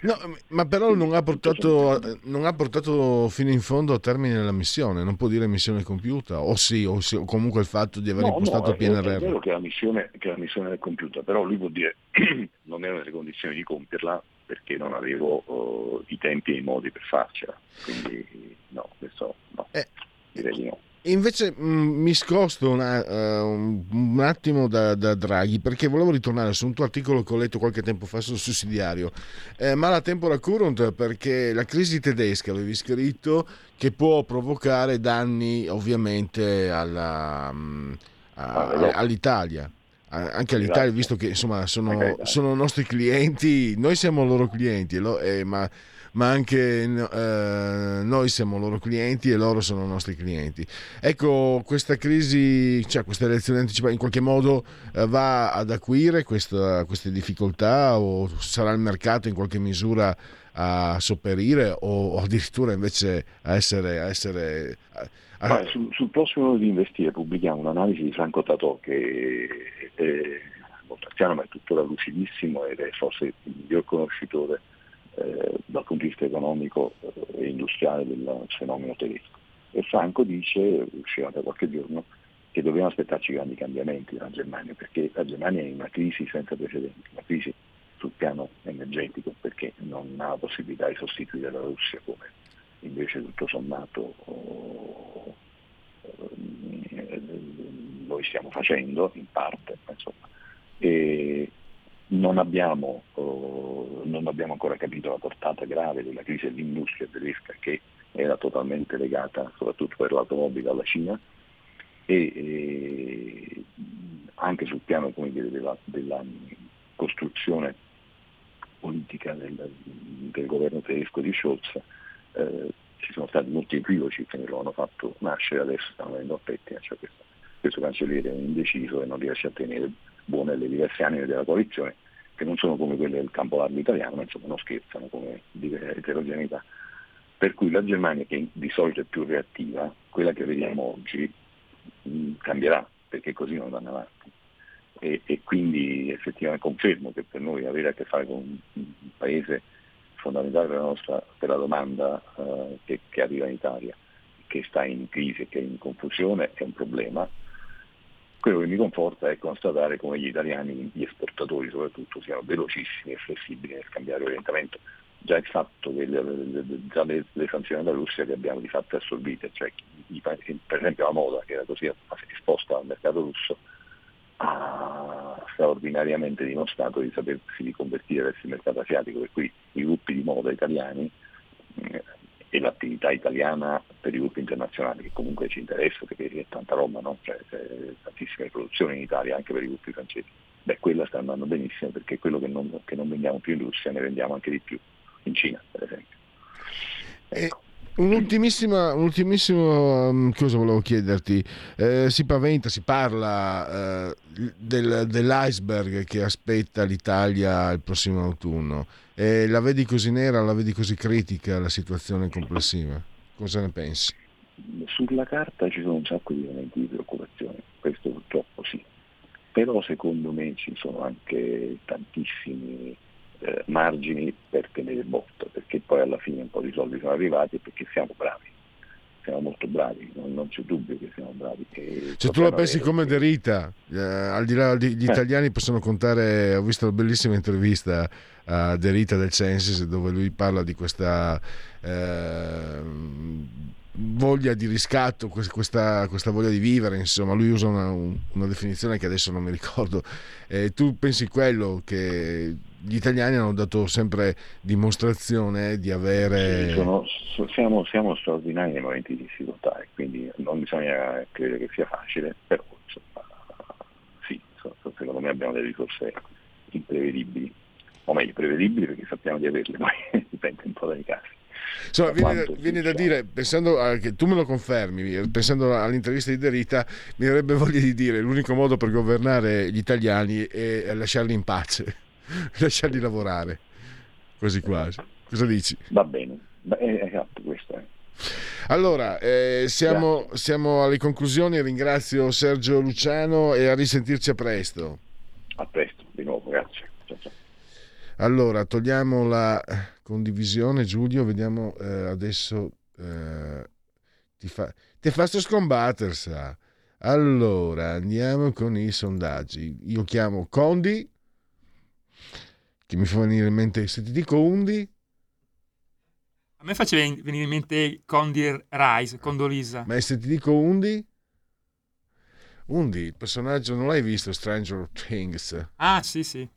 no ma però non ha, portato, non ha, portato, fino in fondo a termine la missione, non può dire missione compiuta, o sì, o, sì, o comunque il fatto di aver no, impostato no, PNRR. È vero che la, missione, che la missione è compiuta, però lui può dire non ero nelle condizioni di compierla perché non avevo uh, i tempi e i modi per farcela. Quindi no, questo no, eh, direi di no. Invece mh, mm, mi scosto una, uh, un, attimo da, da, Draghi perché volevo ritornare su un tuo articolo che ho letto qualche tempo fa sul sussidiario. Eh, ma la tempora current perché la crisi tedesca, avevi scritto, che può provocare danni ovviamente alla, um, a, all'Italia. Anche all'Italia, visto che insomma sono, sono nostri clienti, noi siamo loro clienti, eh, ma ma anche eh, noi siamo loro clienti e loro sono nostri clienti. Ecco, questa crisi, cioè questa elezione anticipata in qualche modo eh, va ad acuire questa, queste difficoltà o sarà il mercato in qualche misura a sopperire o, o addirittura invece a essere... A essere a... sul, sul, prossimo di investire pubblichiamo un'analisi di Franco Tatò che è molto anziano ma è tuttora lucidissimo ed è forse il miglior conoscitore eh, dal punto di vista economico eh, e industriale del fenomeno tedesco. E Franco dice, uscirà da qualche giorno, che dobbiamo aspettarci grandi cambiamenti dalla Germania, perché la Germania è in una crisi senza precedenti, una crisi sul piano energetico, perché non ha la possibilità di sostituire la Russia come invece tutto sommato oh, eh, noi stiamo facendo in parte, insomma. E, non abbiamo, oh, non abbiamo, ancora capito la portata grave della crisi dell'industria tedesca che era totalmente legata soprattutto per l'automobile alla Cina e, e anche sul piano dire, della, della, costruzione politica del, del, governo tedesco di Scholz eh, ci sono stati molti equivoci che lo hanno fatto nascere, adesso stanno venendo a pettina, cioè questo, questo cancelliere è indeciso e non riesce a tenere buone le diverse anime della coalizione, che non sono come quelle del campo largo italiano, ma insomma non scherzano come eterogeneità. Per cui la Germania, che di solito è più reattiva, quella che vediamo oggi, mh, cambierà, perché così non vanno avanti. E, e, quindi effettivamente confermo che per noi avere a che fare con un, paese fondamentale per la, nostra, per la domanda uh, che, che arriva in Italia, che sta in crisi che è in confusione, è un problema, quello che mi conforta è constatare come gli italiani, gli esportatori soprattutto, siano velocissimi e flessibili nel cambiare orientamento. Già il fatto che le, le, già le, le sanzioni della Russia che abbiamo di fatto assorbite, cioè per esempio la moda che era così esposta al mercato russo, ha straordinariamente dimostrato di sapersi riconvertire verso il mercato asiatico, per cui i gruppi di moda italiani eh, e l'attività italiana per i gruppi internazionali che comunque ci interessa perché è tanta roba, no? cioè, tantissime produzioni in Italia anche per i gruppi francesi. Beh, quella sta andando benissimo perché quello che non, che non vendiamo più in Russia ne vendiamo anche di più, in Cina per esempio. Ecco. Un'ultimissima, un'ultimissima um, cosa volevo chiederti. Eh, si paventa, si parla eh, del, dell'iceberg che aspetta l'Italia il prossimo autunno. Eh, la vedi così nera, la vedi così critica la situazione complessiva? Cosa ne pensi? Sulla carta ci sono un sacco di elementi di preoccupazione, questo purtroppo sì. Però secondo me ci sono anche tantissimi eh, margini per tenere botta, perché poi alla fine un po' di soldi sono arrivati e perché siamo bravi. Siamo molto bravi, non, non c'è dubbio che siamo bravi. Se cioè, tu la pensi come De Rita, eh, al di là di, gli eh. italiani possono contare, ho visto una bellissima intervista a De Rita del Censis dove lui parla di questa eh, voglia di riscatto, questa, questa, voglia di vivere, insomma, lui usa una, una definizione che adesso non mi ricordo. Eh, tu pensi quello che gli italiani hanno dato sempre dimostrazione di avere... Sono, siamo, siamo, straordinari nei momenti di difficoltà e quindi non bisogna credere che sia facile, però insomma, sì, secondo me abbiamo delle risorse imprevedibili, o meglio prevedibili perché sappiamo di averle, poi dipende un po' dai casi. Insomma, viene, viene da dire, pensando a, che tu me lo confermi, pensando all'intervista di Derita, mi avrebbe voglia di dire l'unico modo per governare gli italiani è lasciarli in pace, lasciarli lavorare, quasi quasi. Cosa dici? Va bene, Beh, eh, esatto, questo è. Allora, eh, siamo, siamo alle conclusioni, ringrazio Sergio Luciano e a risentirci a presto. A presto, di nuovo, grazie. Ciao, ciao. Allora, togliamo la condivisione, Giulio, vediamo eh, adesso. eh, ti fa, ti fa sto scombattere, sa. Allora, andiamo con i sondaggi. Io chiamo Condi, che mi fa venire in mente, se ti dico Undi, A me faceva venire in mente Condi Rise, Condolisa. ma se ti dico Undi? Undi, il personaggio, non l'hai visto, Stranger Things? Ah, sì, sì.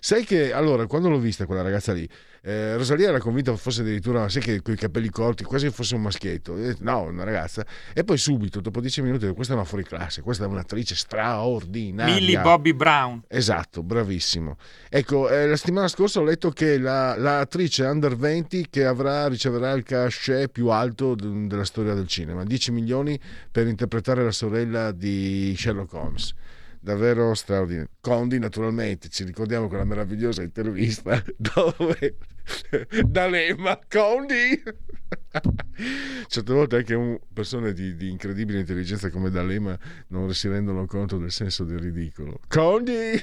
Sai che allora, quando l'ho vista quella ragazza lì, eh, Rosalia era convinta fosse addirittura, sai che con i capelli corti, quasi fosse un maschietto. Eh, No, una ragazza. E poi subito, dopo dieci minuti, detto, questa è una fuoriclasse, questa è un'attrice straordinaria. Millie Bobby Brown. Esatto, bravissimo. Ecco, eh, la settimana scorsa ho letto che la, l'attrice under 20 che avrà, riceverà il cachet più alto d- della storia del cinema, 10 milioni per interpretare la sorella di Sherlock Holmes. Davvero straordinario. Condi, naturalmente, ci ricordiamo quella meravigliosa intervista dove D'Alema, Condi! Certe volte anche un- persone di, di incredibile intelligenza come D'Alema non si rendono conto del senso del ridicolo. Condi!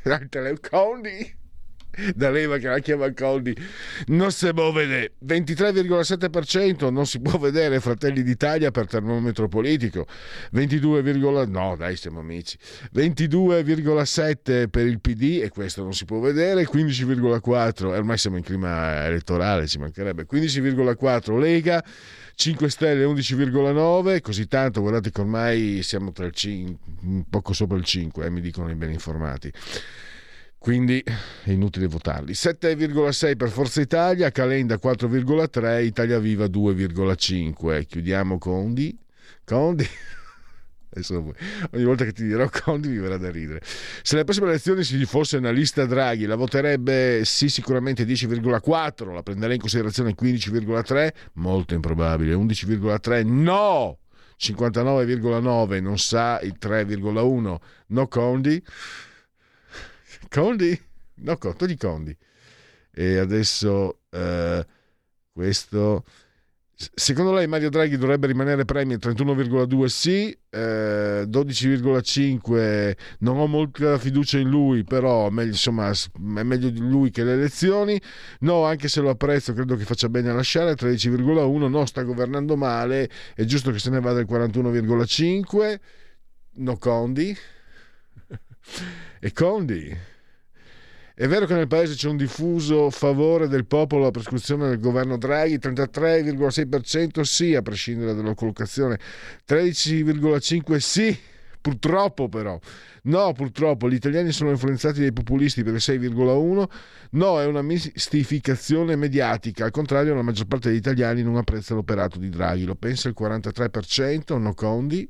Condi! D'Alema che la chiama Condi non si può vedere. 23,7% non si può vedere Fratelli d'Italia per termometro politico 22, no dai siamo amici. 22,7 per il PD e questo non si può vedere. 15,4 e ormai siamo in clima elettorale ci mancherebbe. 15,4 Lega 5 Stelle 11,9 così tanto guardate che ormai siamo tra il 5 poco sopra il 5 eh, mi dicono i ben informati quindi è inutile votarli. 7,6 per Forza Italia, Calenda 4,3, Italia Viva 2,5. Chiudiamo Condi. Condi. Ogni volta che ti dirò Condi mi verrà da ridere. Se alle prossime elezioni ci fosse una lista Draghi, la voterebbe sì sicuramente 10,4, la prenderei in considerazione 15,3, molto improbabile, 11,3 no! 59,9 non sa il 3,1 no Condi Condi? No, Co- togli Condi. E adesso eh, questo. Secondo lei Mario Draghi dovrebbe rimanere premio 31,2 sì, eh, 12,5 non ho molta fiducia in lui, però meglio, insomma, è meglio di lui che le elezioni. No, anche se lo apprezzo, credo che faccia bene a lasciare 13,1, no, sta governando male, è giusto che se ne vada il 41,5. No Condi. E Condi? È vero che nel paese c'è un diffuso favore del popolo alla prescrizione del governo Draghi, 33,6% sì, a prescindere dalla collocazione, 13,5% sì, purtroppo però. No, purtroppo gli italiani sono influenzati dai populisti per il 6,1%, no, è una mistificazione mediatica, al contrario la maggior parte degli italiani non apprezza l'operato di Draghi, lo pensa il 43%, no Condi.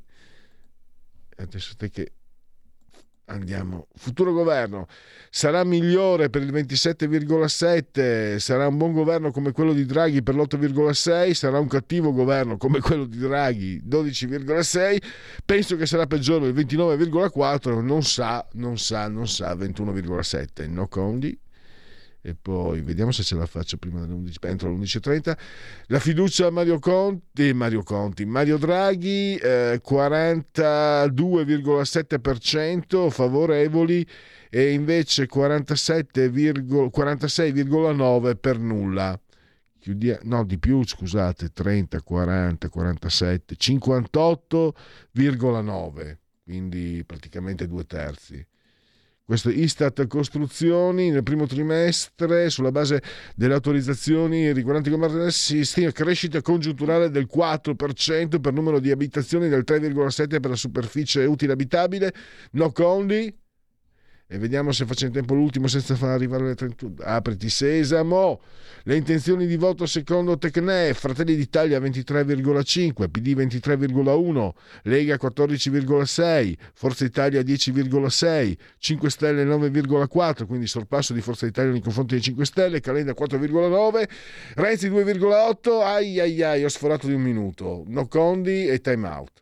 Adesso te che andiamo. Futuro governo sarà migliore per il 27,7, sarà un buon governo come quello di Draghi per l'8,6, sarà un cattivo governo come quello di Draghi 12,6, penso che sarà peggiore il 29,4, non sa, non sa, non sa 21,7. No Condi. E poi vediamo se ce la faccio prima dell'11, entro l'11.30. La fiducia a Mario Conti, Mario Conti, Mario Draghi, eh, 42,7% favorevoli e invece 47, 46,9% per nulla. Chiudia- no, di più, scusate, 30, 40, 47, 58,9, quindi praticamente due terzi. Questo Istat Costruzioni nel primo trimestre, sulla base delle autorizzazioni riguardanti governo, si stima crescita congiunturale del 4% per numero di abitazioni, del 3,7% per la superficie utile abitabile. No Condi? E vediamo se faccio in tempo l'ultimo senza far arrivare le 31. Apriti sesamo. Le intenzioni di voto secondo Tecne, Fratelli d'Italia 23,5, PD 23,1, Lega 14,6, Forza Italia 10,6, 5 Stelle 9,4, quindi sorpasso di Forza Italia nei confronti dei 5 Stelle, Calenda 4,9, Renzi 2,8, ai ai ai, ho sforato di un minuto. No Condi e time out.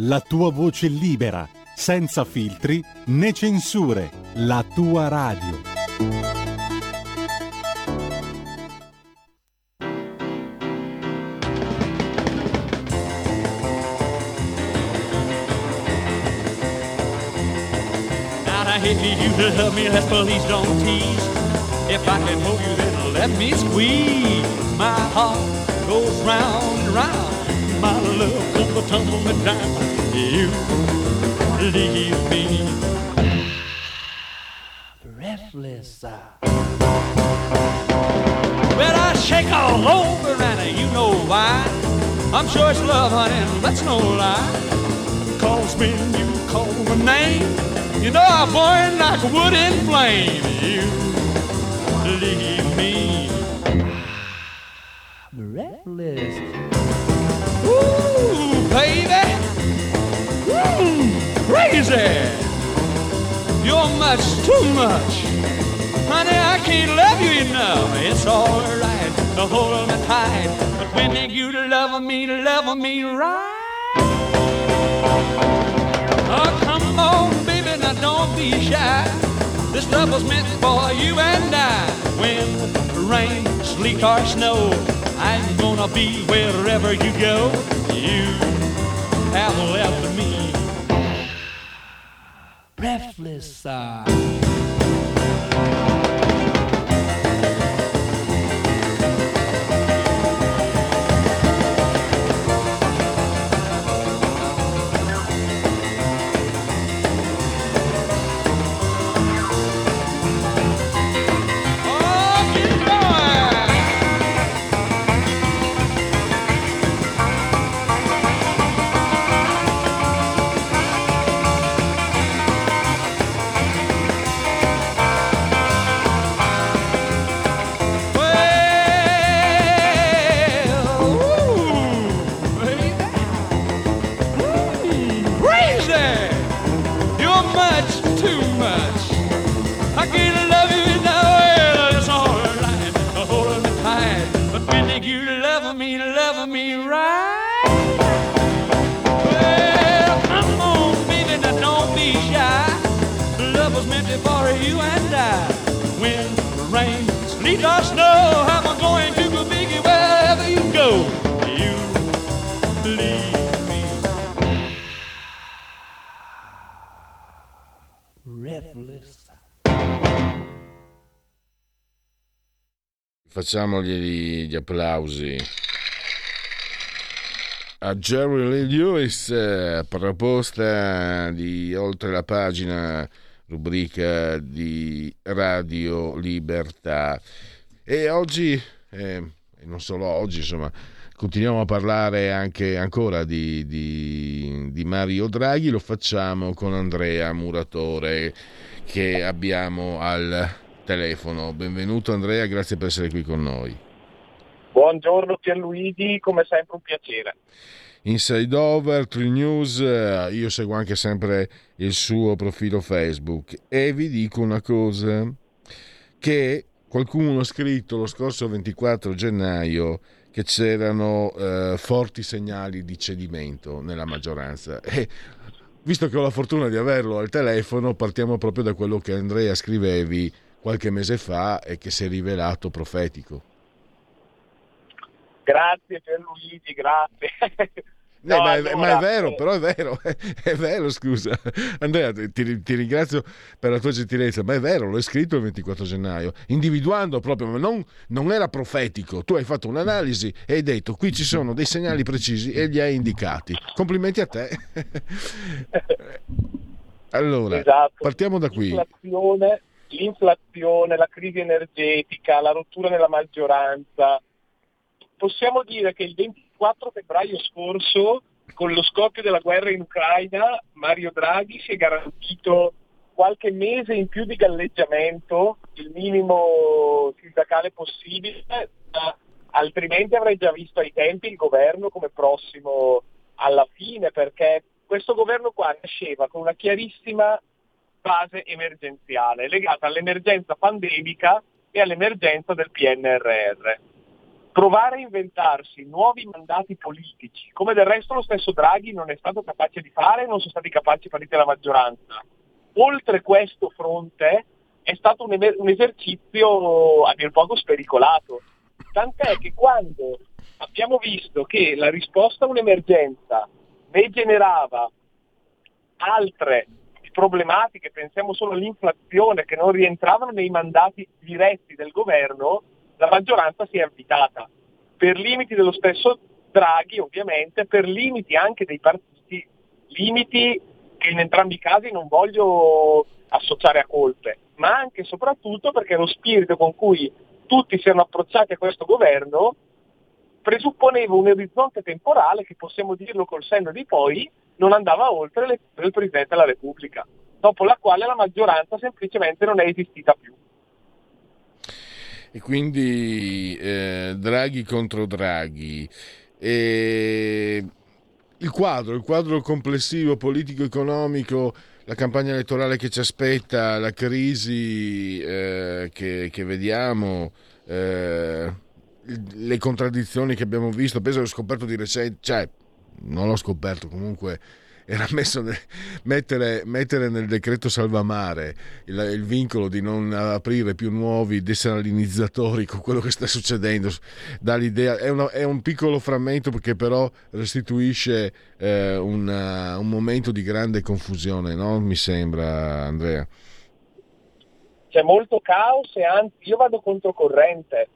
la tua voce libera, senza filtri né censure, la tua radio. Now I hate you to love me, let's please don't tease. If I can hold you, then let me squeeze. My heart goes round and round. My love comes tumbling down. You leave me breathless. Well, I shake all over, and you know why. I'm sure it's love, honey, that's no lie. Cause when you call my name, you know I burn like wood in flame. You leave me breathless. Crazy. You're much too much, honey. I can't love you enough. It's alright to hold me tight, but when you to love me, love me right. Oh, come on, baby, now don't be shy. This love was meant for you and I. When rain, sleet, or snow, I'm gonna be wherever you go. You have left me breathless. Uh. Facciamogli gli applausi a Jerry Lee Lewis, eh, proposta di oltre la pagina, rubrica di Radio Libertà. E oggi, eh, non solo oggi, insomma, continuiamo a parlare anche ancora di, di- di Mario Draghi, lo facciamo con Andrea Muratore che abbiamo al telefono. Benvenuto Andrea, grazie per essere qui con noi. Buongiorno Pierluigi, come sempre un piacere. Inside Over, True News, eh, io seguo anche sempre il suo profilo Facebook e vi dico una cosa, che qualcuno ha scritto lo scorso 24 gennaio che c'erano eh, forti segnali di cedimento nella maggioranza. E visto che ho la fortuna di averlo al telefono, partiamo proprio da quello che Andrea scrivevi qualche mese fa e che si è rivelato profetico. Grazie Pierluigi, grazie. No, No, ma, allora, ma è vero, eh, però è vero, è vero, scusa. Andrea, ti, ti ringrazio per la tua gentilezza, ma è vero, l'hai scritto il 24 gennaio, individuando proprio, ma non, non era profetico. Tu hai fatto un'analisi e hai detto qui ci sono dei segnali precisi e li hai indicati. Complimenti a te. Allora, Esatto. partiamo da qui. L'inflazione, l'inflazione, la crisi energetica, la rottura nella maggioranza. Possiamo dire che il 24 febbraio scorso, con lo scoppio della guerra in Ucraina, Mario Draghi si è garantito qualche mese in più di galleggiamento, il minimo sindacale possibile, altrimenti avrei già visto ai tempi il governo come prossimo alla fine, perché questo governo qua nasceva con una chiarissima base emergenziale legata all'emergenza pandemica e all'emergenza del PNRR. Provare a inventarsi nuovi mandati politici, come del resto lo stesso Draghi non è stato capace di fare non sono stati capaci partiti della maggioranza. Oltre questo fronte è stato un, emer- un esercizio a dir poco spericolato. Tant'è che quando abbiamo visto che la risposta a un'emergenza ne generava altre problematiche, pensiamo solo all'inflazione, che non rientravano nei mandati diretti del governo, la maggioranza si è avvitata. Per limiti dello stesso Draghi, ovviamente, per limiti anche dei partiti, limiti che in entrambi i casi non voglio associare a colpe, ma anche e soprattutto perché lo spirito con cui tutti si erano approcciati a questo governo presupponeva un orizzonte temporale che possiamo dirlo col senno di poi non andava oltre le del Presidente della Repubblica, dopo la quale la maggioranza semplicemente non è esistita più. E quindi eh, Draghi contro Draghi. E il quadro, il quadro complessivo politico-economico, la campagna elettorale che ci aspetta, la crisi eh, che, che vediamo, eh, le contraddizioni che abbiamo visto, penso che ho scoperto di recente, cioè non l'ho scoperto comunque era messo nel, mettere, mettere, nel decreto salvamare il, il, vincolo di non aprire più nuovi desalinizzatori con quello che sta succedendo. Dà l'idea è, una, è un piccolo frammento perché però restituisce eh, una, un momento di grande confusione no? mi sembra Andrea. C'è molto caos e anzi io vado controcorrente.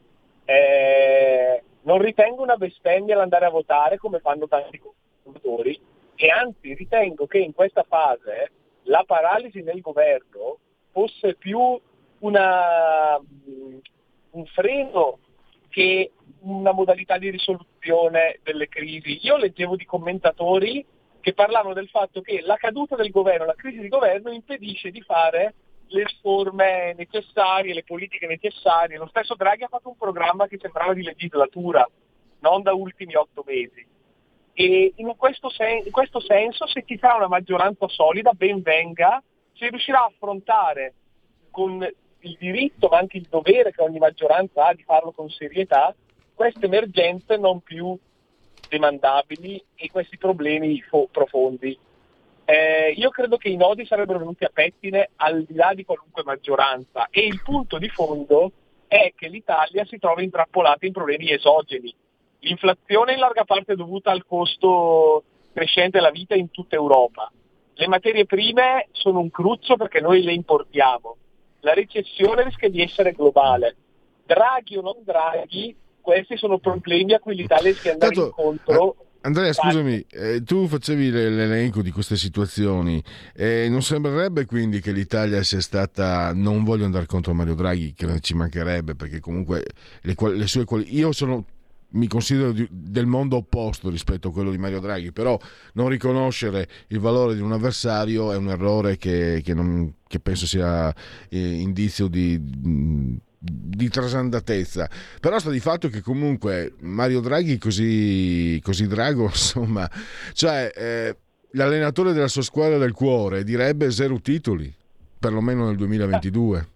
Eh, non ritengo una bestemmia l'andare a votare come fanno tanti consumatori e anzi ritengo che in questa fase la paralisi nel governo fosse più una, un freno che una modalità di risoluzione delle crisi. Io leggevo di commentatori che parlavano del fatto che la caduta del governo, la crisi di governo impedisce di fare le riforme necessarie, le politiche necessarie. Lo stesso Draghi ha fatto un programma che sembrava di legislatura, non da ultimi otto mesi. E in questo, sen- in questo senso, se ci sarà una maggioranza solida, ben venga, si riuscirà a affrontare con il diritto ma anche il dovere che ogni maggioranza ha di farlo con serietà, queste emergenze non più demandabili e questi problemi fo- profondi. Eh, io credo che i nodi sarebbero venuti a pettine al di là di qualunque maggioranza e il punto di fondo è che l'Italia si trova intrappolata in problemi esogeni. L'inflazione è in larga parte dovuta al costo crescente della vita in tutta Europa. Le materie prime sono un cruccio perché noi le importiamo. La recessione rischia di essere globale. Draghi o non Draghi, questi sono problemi a cui l'Italia rischia di andare Tanto, incontro. Andrea, scusami, eh, tu facevi l'elenco di queste situazioni e non sembrerebbe quindi che l'Italia sia stata, non voglio andare contro Mario Draghi, che ci mancherebbe perché comunque le, le sue qualità, io sono mi considero del mondo opposto rispetto a quello di Mario Draghi, però non riconoscere il valore di un avversario è un errore che, che, non, che penso sia eh, indizio di, di trasandatezza. Però sta di fatto che comunque Mario Draghi così, così drago, insomma, cioè eh, l'allenatore della sua squadra del cuore direbbe zero titoli, perlomeno nel 2022.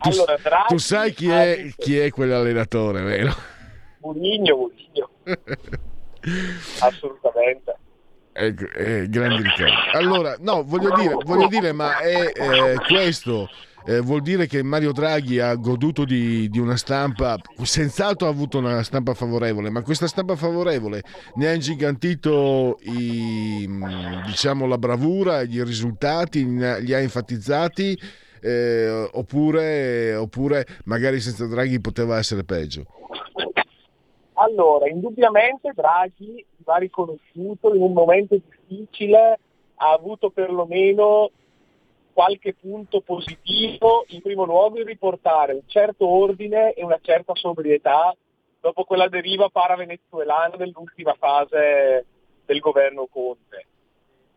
Tu, Allora, Draghi tu sai chi è, chi è quell'allenatore, vero? Murigno, Murigno. Assolutamente. Ecco, eh, grandi ricordi. Allora, no, voglio dire, voglio dire ma è eh, questo. Eh, vuol dire che Mario Draghi ha goduto di, di una stampa, senz'altro ha avuto una stampa favorevole, ma questa stampa favorevole ne ha ingigantito i, diciamo, la bravura, i risultati, li ha enfatizzati, eh, oppure, oppure magari senza Draghi poteva essere peggio. Allora, indubbiamente Draghi va riconosciuto in un momento difficile, ha avuto perlomeno qualche punto positivo, in primo luogo il riportare un certo ordine e una certa sobrietà dopo quella deriva paravenezuelana dell'ultima fase del governo Conte.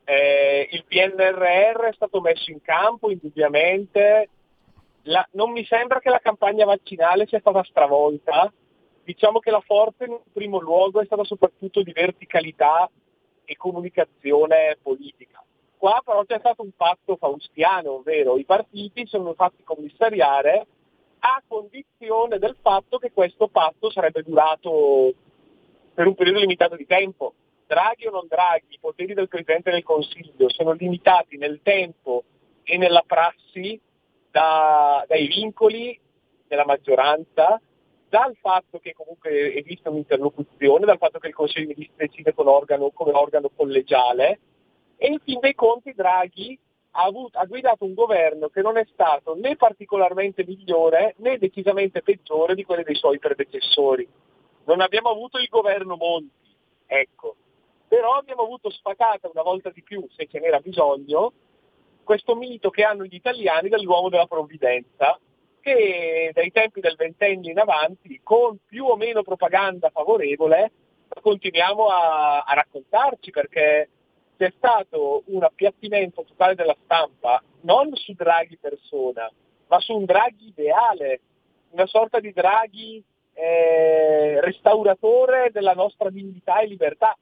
Eh, il PNRR è stato messo in campo indubbiamente, La- non mi sembra che la campagna vaccinale sia stata stravolta, diciamo che la forza in primo luogo è stata soprattutto di verticalità e comunicazione politica. Qua però c'è stato un patto faustiano, ovvero i partiti sono fatti commissariare a condizione del fatto che questo patto sarebbe durato per un periodo limitato di tempo. Draghi o non Draghi, i poteri del Presidente del Consiglio sono limitati nel tempo e nella prassi da- dai vincoli della maggioranza, dal fatto che comunque esiste un'interlocuzione, dal fatto che il Consiglio dei Ministri decide organo, come organo collegiale e in fin dei conti Draghi ha, avuto- ha guidato un governo che non è stato né particolarmente migliore né decisamente peggiore di quelli dei suoi predecessori. Non abbiamo avuto il governo Monti, ecco, però abbiamo avuto sfatata una volta di più, se ce n'era bisogno, questo mito che hanno gli italiani dell'uomo della provvidenza, che dai tempi del ventennio in avanti, con più o meno propaganda favorevole, continuiamo a, a raccontarci perché c'è stato un appiattimento totale della stampa, non su Draghi persona, ma su un Draghi ideale, una sorta di Draghi eh, restauratore della nostra dignità e libertà.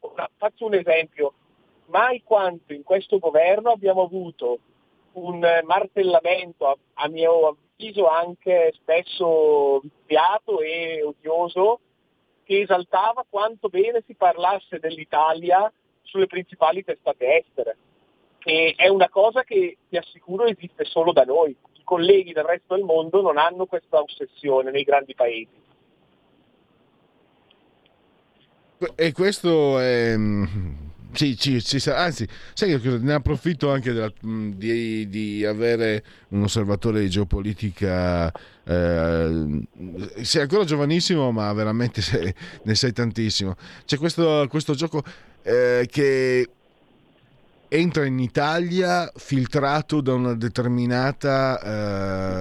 Ora, faccio un esempio, mai quanto in questo governo abbiamo avuto un martellamento, a, a mio avviso anche spesso viziato e odioso, che esaltava quanto bene si parlasse dell'Italia sulle principali testate estere. E è una cosa che ti assicuro esiste solo da noi. I colleghi del resto del mondo non hanno questa ossessione nei grandi paesi. E questo è... mm, Sì, ci, ci sa- anzi, sai che ne approfitto anche della- mh, di, di avere un osservatore di geopolitica. eh, sei ancora giovanissimo, ma veramente sei- ne sai tantissimo. C'è questo, questo gioco eh, che entra in Italia filtrato da una determinata,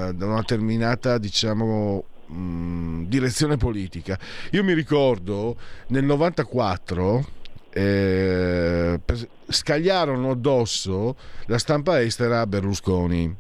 eh, da una determinata diciamo, mh, direzione politica. Io mi ricordo nel 94 eh, scagliarono addosso la stampa estera a Berlusconi.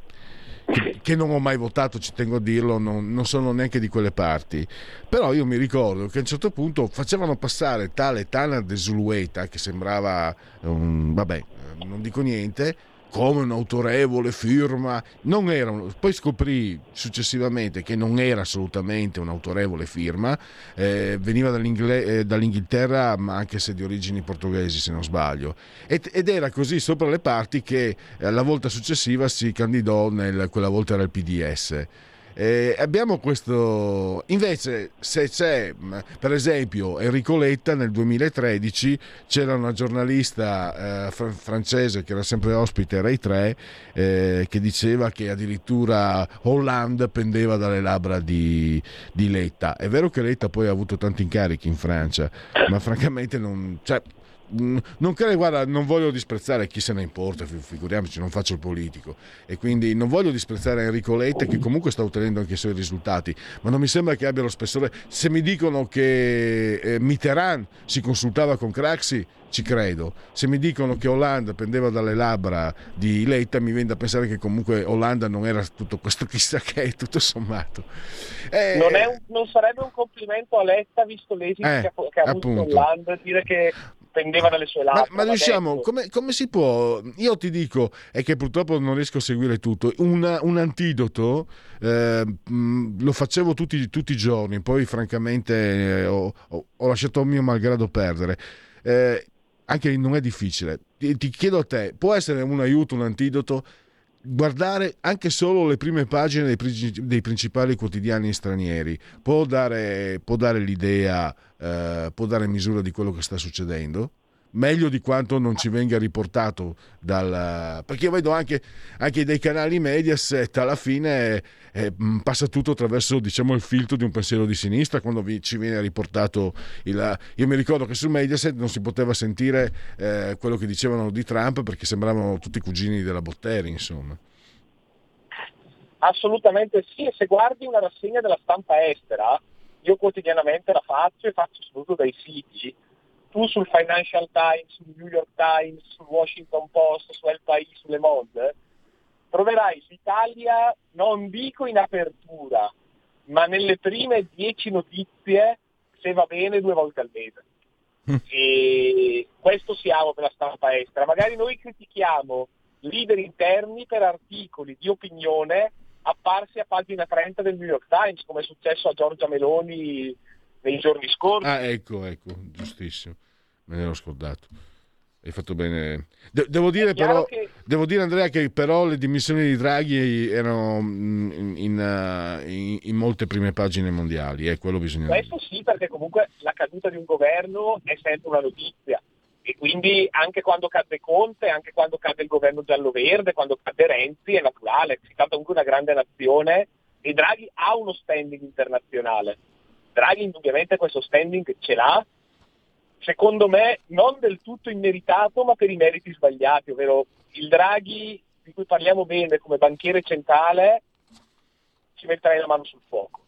Che, non ho mai votato, ci tengo a dirlo, non, non sono neanche di quelle parti. Però io mi ricordo che a un certo punto facevano passare tale Tana de Zulueta, che sembrava un, vabbè, non dico niente, come un'autorevole firma. Non era, poi scoprì successivamente che non era assolutamente un'autorevole firma, eh, veniva eh, dall'Inghilterra, ma anche se di origini portoghesi, se non sbaglio. Ed, ed era così sopra le parti che eh, la volta successiva si candidò, nel, quella volta era il PDS. Eh, abbiamo questo invece se c'è mh, per esempio Enrico Letta nel 2013 c'era una giornalista eh, fran- francese che era sempre ospite Rai 3 eh, che diceva che addirittura Hollande pendeva dalle labbra di, di Letta. È vero che Letta poi ha avuto tanti incarichi in Francia ma francamente non cioè, Mm, non credo, guarda, non voglio disprezzare chi se ne importa, fi- figuriamoci, non faccio il politico e quindi non voglio disprezzare Enrico Letta che comunque sta ottenendo anche i suoi risultati, ma non mi sembra che abbia lo spessore. Se mi dicono che eh, Mitterrand si consultava con Craxi, ci credo. Se mi dicono che Hollande pendeva dalle labbra di Letta, mi viene da pensare che comunque Hollande non era tutto questo chissà che, tutto sommato. Eh, non, un, non, sarebbe un complimento a Letta, visto l'esito eh, che ha, che ha avuto Hollande, dire che pendeva dalle sue labbra. Ma, ma riusciamo, come, come, si può? Io ti dico, è che purtroppo non riesco a seguire tutto. Una, un antidoto eh, lo facevo tutti, tutti, i giorni, poi francamente eh, ho, ho, lasciato il mio malgrado perdere. Eh, anche non è difficile. Ti, ti chiedo a te, può essere un aiuto, un antidoto? Guardare anche solo le prime pagine dei, principali quotidiani stranieri può dare, può dare l'idea, eh, può dare misura di quello che sta succedendo? Meglio di quanto non ci venga riportato dal... perché io vedo anche, anche dei canali Mediaset alla fine eh, passa tutto attraverso diciamo, il filtro di un pensiero di sinistra quando vi, ci viene riportato il... io mi ricordo che su Mediaset non si poteva sentire eh, quello che dicevano di Trump perché sembravano tutti cugini della Botteri insomma. Assolutamente sì e se guardi una rassegna della stampa estera io quotidianamente la faccio e faccio soprattutto dai siti tu sul Financial Times, sul New York Times, sul Washington Post, su El País, su Le Monde, troverai l'Italia, non dico in apertura, ma nelle prime dieci notizie, se va bene, due volte al mese. Mm. E questo siamo per la stampa estera. Magari noi critichiamo leader interni per articoli di opinione apparsi a pagina 30 del New York Times, come è successo a Giorgia Meloni nei giorni scorsi. Ah, ecco, ecco, giustissimo. Me ne ero scordato. Hai fatto bene. De- devo, dire però, che... devo dire, Andrea, che però le dimissioni di Draghi erano mm, in, in, in, in molte prime pagine mondiali, eh, quello bisogna Questo sì, perché comunque la caduta di un governo è sempre una notizia. E quindi anche quando cade Conte, anche quando cade il governo giallo-verde, quando cade Renzi, è naturale. Si tratta comunque di una grande nazione e Draghi ha uno standing internazionale. Draghi indubbiamente questo standing ce l'ha, secondo me non del tutto immeritato, ma per i meriti sbagliati, ovvero il Draghi di cui parliamo bene come banchiere centrale, ci metterei la mano sul fuoco.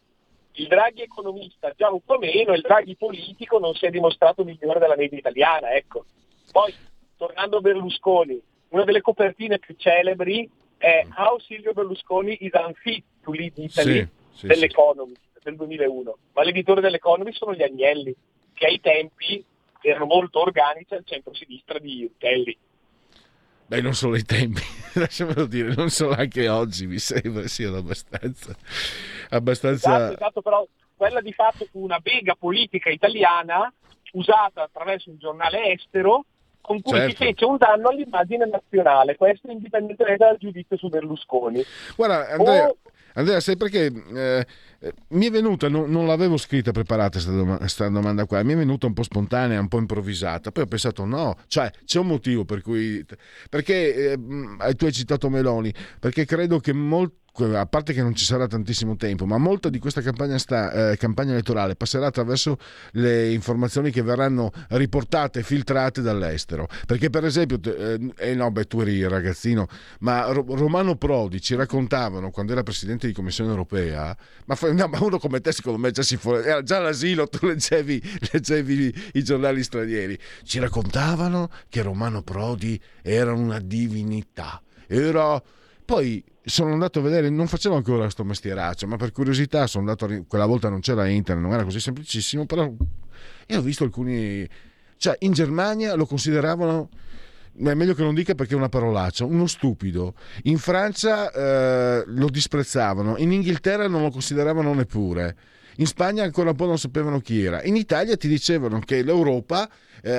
Il Draghi economista già un po' meno, il Draghi politico non si è dimostrato migliore della media italiana, ecco. Poi, tornando a Berlusconi, una delle copertine più celebri è How Silvio Berlusconi is unfit to lead Italy sì, sì, dell'Economist del 2001, ma l'editore dell'Economist sono gli Agnelli, che ai tempi erano molto organici al centro-sinistra di Utelli. Beh, non solo ai tempi, lasciamelo dire, non solo anche oggi mi sembra siano abbastanza... abbastanza... Esatto, esatto, però quella di fatto fu una bega politica italiana usata attraverso un giornale estero con cui certo. si fece un danno all'immagine nazionale, questo indipendentemente dal giudizio su Berlusconi. Guarda, Andrea, o... Andrea sai perché eh, mi è venuta, non, non l'avevo scritta preparata questa domanda qua, mi è venuta un po' spontanea, un po' improvvisata, poi ho pensato no, cioè c'è un motivo per cui, perché eh, tu hai citato Meloni, perché credo che molti a parte che non ci sarà tantissimo tempo, ma molta di questa campagna, sta, eh, campagna elettorale passerà attraverso le informazioni che verranno riportate filtrate dall'estero. Perché, per esempio, eh, eh, no, beh, tu eri ragazzino, ma Romano Prodi ci raccontavano quando era presidente di Commissione europea, ma, no, ma uno come te, secondo me, già, si fu- era già all'asilo, tu leggevi, leggevi i giornali stranieri, ci raccontavano che Romano Prodi era una divinità. Era poi sono andato a vedere, non facevo ancora questo mestieraccio, ma per curiosità sono andato, quella volta non c'era internet, non era così semplicissimo, però io ho visto alcuni, cioè in Germania lo consideravano, è meglio che non dica perché è una parolaccia, uno stupido, in Francia eh, lo disprezzavano, in Inghilterra non lo consideravano neppure, in Spagna ancora un po' non sapevano chi era, in Italia ti dicevano che l'Europa eh,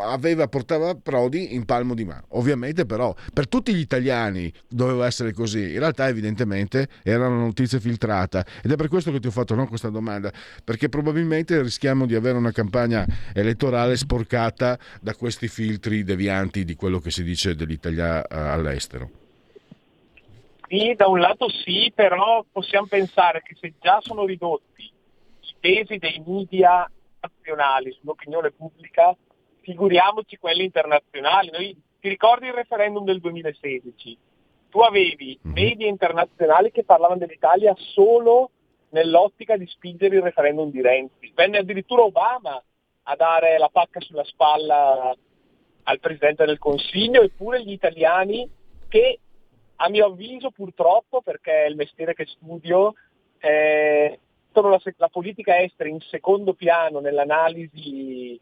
aveva, portava Prodi in palmo di mano. Ovviamente però per tutti gli italiani doveva essere così, in realtà evidentemente era una notizia filtrata ed è per questo che ti ho fatto no, questa domanda, perché probabilmente rischiamo di avere una campagna elettorale sporcata da questi filtri devianti di quello che si dice dell'Italia eh, all'estero. Sì, da un lato sì, però possiamo pensare che se già sono ridotti i pesi dei media nazionali sull'opinione pubblica, figuriamoci quelli internazionali. Noi, ti ricordi il referendum del 2016? Tu avevi mhm. media internazionali che parlavano dell'Italia solo nell'ottica di spingere il referendum di Renzi. Venne addirittura Obama a dare la pacca sulla spalla al Presidente del Consiglio, eppure gli italiani che a mio avviso purtroppo, perché è il mestiere che studio, eh, la, la, politica estera in secondo piano nell'analisi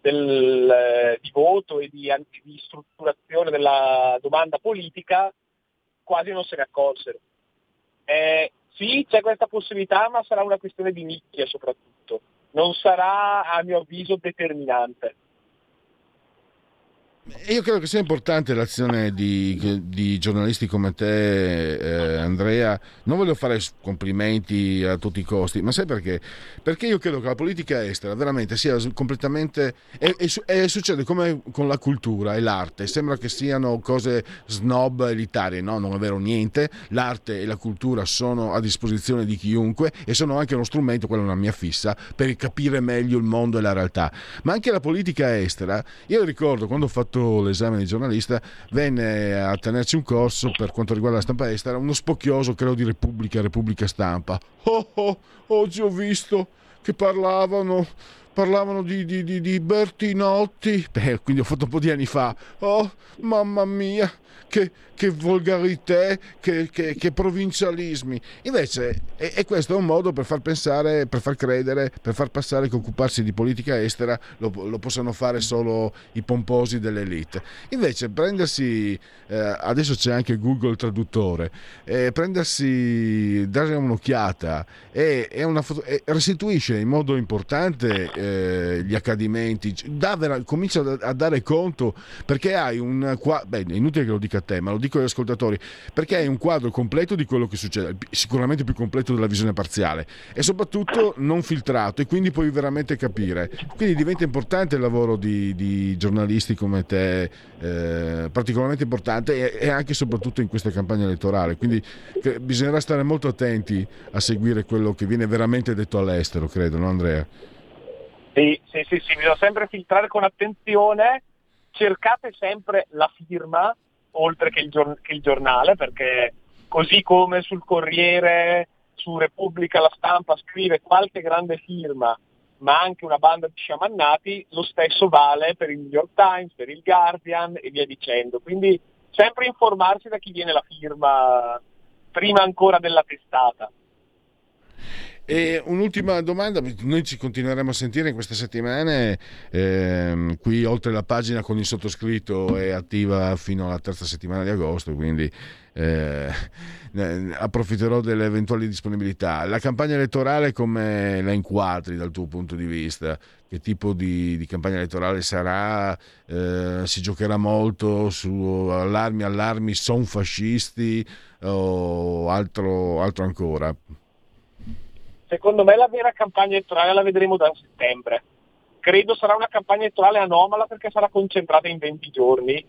del, eh, di voto e di, di, strutturazione della domanda politica, quasi non se ne accorsero. Eh, sì, c'è questa possibilità, ma sarà una questione di nicchia soprattutto. Non sarà, a mio avviso, determinante. Io credo che sia importante l'azione di, di giornalisti come te, eh, Andrea. Non voglio fare complimenti a tutti i costi, ma sai perché? Perché io credo che la politica estera veramente sia completamente. E, succede come con la cultura e l'arte. Sembra che siano cose snob elitarie. No, non è vero niente. L'arte e la cultura sono a disposizione di chiunque e sono anche uno strumento, quella è una mia fissa, per capire meglio il mondo e la realtà. Ma anche la politica estera. Io ricordo quando ho fatto fatto l'esame di giornalista, venne a tenerci un corso per quanto riguarda la stampa estera, uno spocchioso, credo di Repubblica, Repubblica Stampa. Oh, oh, oggi ho visto che parlavano parlavano di, di, di, di Bertinotti, beh, quindi ho fatto un po' di anni fa. Oh, mamma mia, che, che volgarità, che, che, che, provincialismi. Invece, e, e, questo è un modo per far pensare, per far credere, per far passare che occuparsi di politica estera lo, lo possano fare solo i pomposi dell'elite. Invece, prendersi, eh, adesso c'è anche Google Traduttore, eh, prendersi, dare un'occhiata e, e, una, e restituisce in modo importante eh, gli accadimenti, da, comincia a dare conto perché hai un... Beh, è inutile che lo dica a te, ma lo dico agli ascoltatori, perché hai un quadro completo di quello che succede, sicuramente più completo della visione parziale e soprattutto non filtrato e quindi puoi veramente capire. Quindi diventa importante il lavoro di, di giornalisti come te, eh, particolarmente importante e, e, anche e soprattutto in questa campagna elettorale. Quindi bisognerà stare molto attenti a seguire quello che viene veramente detto all'estero, credo, no Andrea? Sì, sì, sì, sì, bisogna sempre filtrare con attenzione, cercate sempre la firma oltre che il, gior- che il giornale, perché così come sul Corriere, su Repubblica, la stampa scrive qualche grande firma, ma anche una banda di sciamannati, lo stesso vale per il New York Times, per il Guardian e via dicendo. Quindi sempre informarsi da chi viene la firma prima ancora della testata. E un'ultima domanda, noi ci continueremo a sentire in queste settimane, ehm, qui oltre la pagina con il sottoscritto è attiva fino alla terza settimana di agosto, quindi eh, approfitterò delle eventuali disponibilità. La campagna elettorale come la inquadri dal tuo punto di vista? Che tipo di, di campagna elettorale sarà? Eh, si giocherà molto su allarmi, allarmi, son fascisti o altro, altro ancora? Secondo me la vera campagna elettorale la vedremo da settembre. Credo sarà una campagna elettorale anomala perché sarà concentrata in 20 giorni.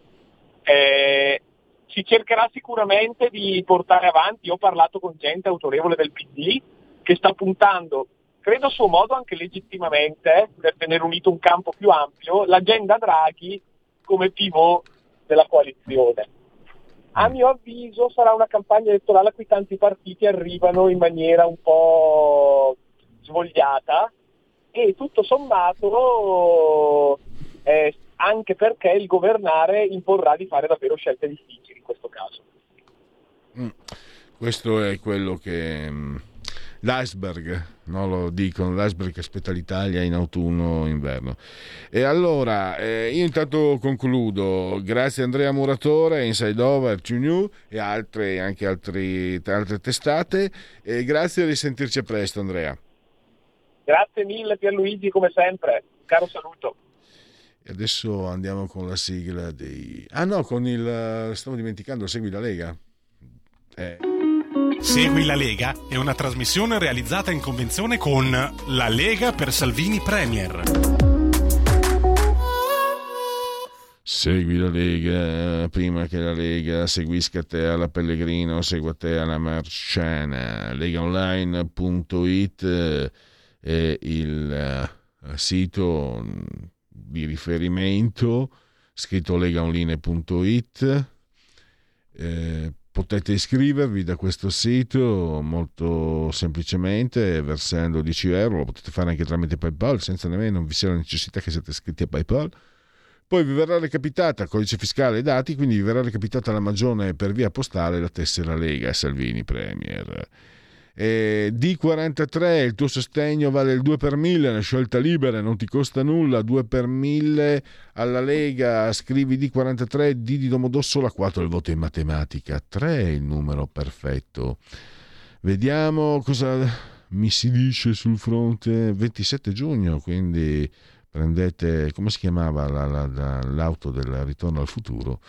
Eh, si cercherà sicuramente di portare avanti, io ho parlato con gente autorevole del PD che sta puntando, credo a suo modo anche legittimamente, per tenere unito un campo più ampio, l'agenda Draghi come pivot della coalizione a mio avviso sarà una campagna elettorale a cui tanti partiti arrivano in maniera un po' svogliata e tutto sommato eh, anche perché il governare imporrà di fare davvero scelte difficili in questo caso. Mm. Questo è quello che mm, l'iceberg, no? lo dicono, l'iceberg che aspetta l'Italia in autunno o inverno. E allora, eh, io intanto concludo, grazie Andrea Muratore, Inside Over, To New e altre, anche altri, altre testate, e grazie di sentirci presto Andrea. Grazie mille Pierluigi, come sempre, caro saluto. E adesso andiamo con la sigla dei... Ah no, con il... stavo dimenticando, segui la Lega. Eh. Segui la Lega è una trasmissione realizzata in convenzione con La Lega per Salvini Premier. Segui la Lega prima che la Lega seguisca te alla Pellegrino, segua te alla Marciana. Legaonline.it è il eh, sito di riferimento, scritto legaonline.it. Eh, potete iscrivervi da questo sito molto semplicemente versando 10 euro, lo potete fare anche tramite PayPal senza nemmeno non vi sia la necessità che siate iscritti a PayPal Poi vi verrà recapitata codice fiscale e dati, quindi vi verrà recapitata la magione per via postale la tessera Lega Salvini Premier. E D43, il tuo sostegno vale il 2 per 1000, una scelta libera, non ti costa nulla, 2 per 1000 alla Lega, scrivi D43, D di Domodossola, 4 il voto in matematica, 3 è il numero perfetto. Vediamo cosa mi si dice sul fronte 27 giugno, quindi prendete, come si chiamava la, la, la, l'auto del ritorno al futuro?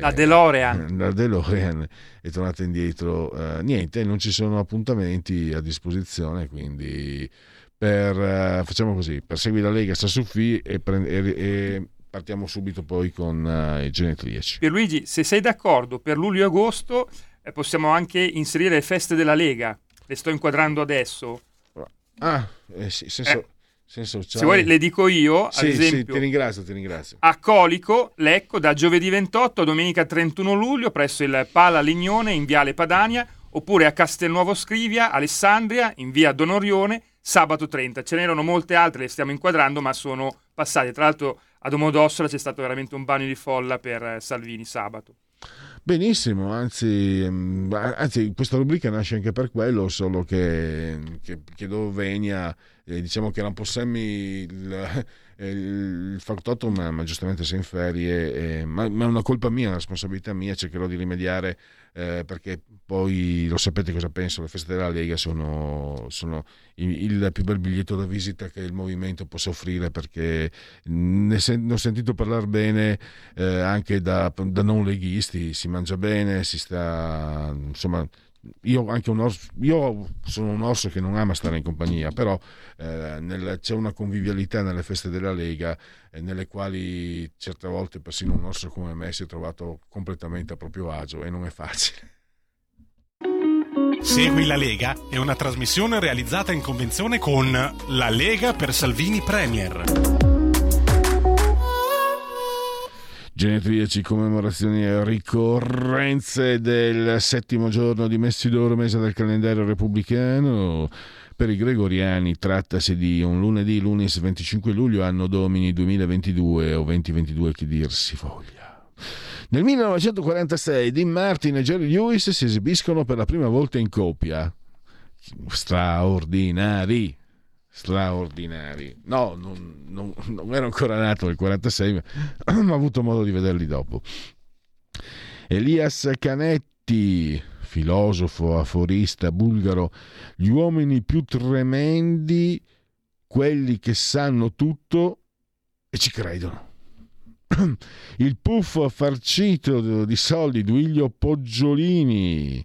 La DeLorean. Eh, la DeLorean è tornata indietro. Eh, niente, non ci sono appuntamenti a disposizione, quindi per, eh, facciamo così, per seguire la Lega Sassuffi e, prend- e, e partiamo subito poi con uh, i genetriaci. Pierluigi, se sei d'accordo, per luglio e agosto eh, possiamo anche inserire le feste della Lega. Le sto inquadrando adesso. Ah, eh sì, senso, Eh, senso Se vuoi le dico io, ad Sì, sì, esempio, ti ringrazio, ti ringrazio. a Colico, Lecco, da giovedì 28 a domenica 31 luglio presso il Pala Lignone in Viale Padania, oppure a Castelnuovo Scrivia, Alessandria, in Via Donorione, sabato 30. Ce n'erano molte altre, le stiamo inquadrando, ma sono passate. Tra l'altro a Domodossola c'è stato veramente un bagno di folla per eh, Salvini sabato. Benissimo, anzi, ehm, anzi, questa rubrica nasce anche per quello, solo che, che, che Dovenia, eh, diciamo che era un po' semi il, il factotum, ma giustamente sei in ferie, eh, ma, ma è una colpa mia, una responsabilità mia, cercherò di rimediare eh, perché poi lo sapete cosa penso, le feste della Lega sono, sono il, più bel biglietto da visita che il movimento possa offrire perché ne, sen- ne ho sentito parlare bene eh, anche da, da non leghisti, si mangia bene, si sta insomma io, un orso, io sono un orso che non ama stare in compagnia, però eh, nel- c'è una convivialità nelle feste della Lega eh, nelle quali certe volte persino un orso come me si è trovato completamente a proprio agio e non è facile. Segui la Lega è una trasmissione realizzata in convenzione con La Lega per Salvini Premier. Genetriaci, commemorazioni e ricorrenze del settimo giorno di Messidoro, mese del calendario repubblicano. Per i gregoriani trattasi di un lunedì, lunis 25 luglio, anno domini 2022 o 2022 che dir si voglia. Nel 1946 Dean Martin e Jerry Lewis si esibiscono per la prima volta in coppia. Straordinari, straordinari. No, non, non- non ero ancora nato nel 46, ma ho avuto modo di vederli dopo. Elias Canetti, filosofo, aforista bulgaro, gli uomini più tremendi, quelli che sanno tutto e ci credono. Il puffo farcito di soldi Duilio Poggiolini,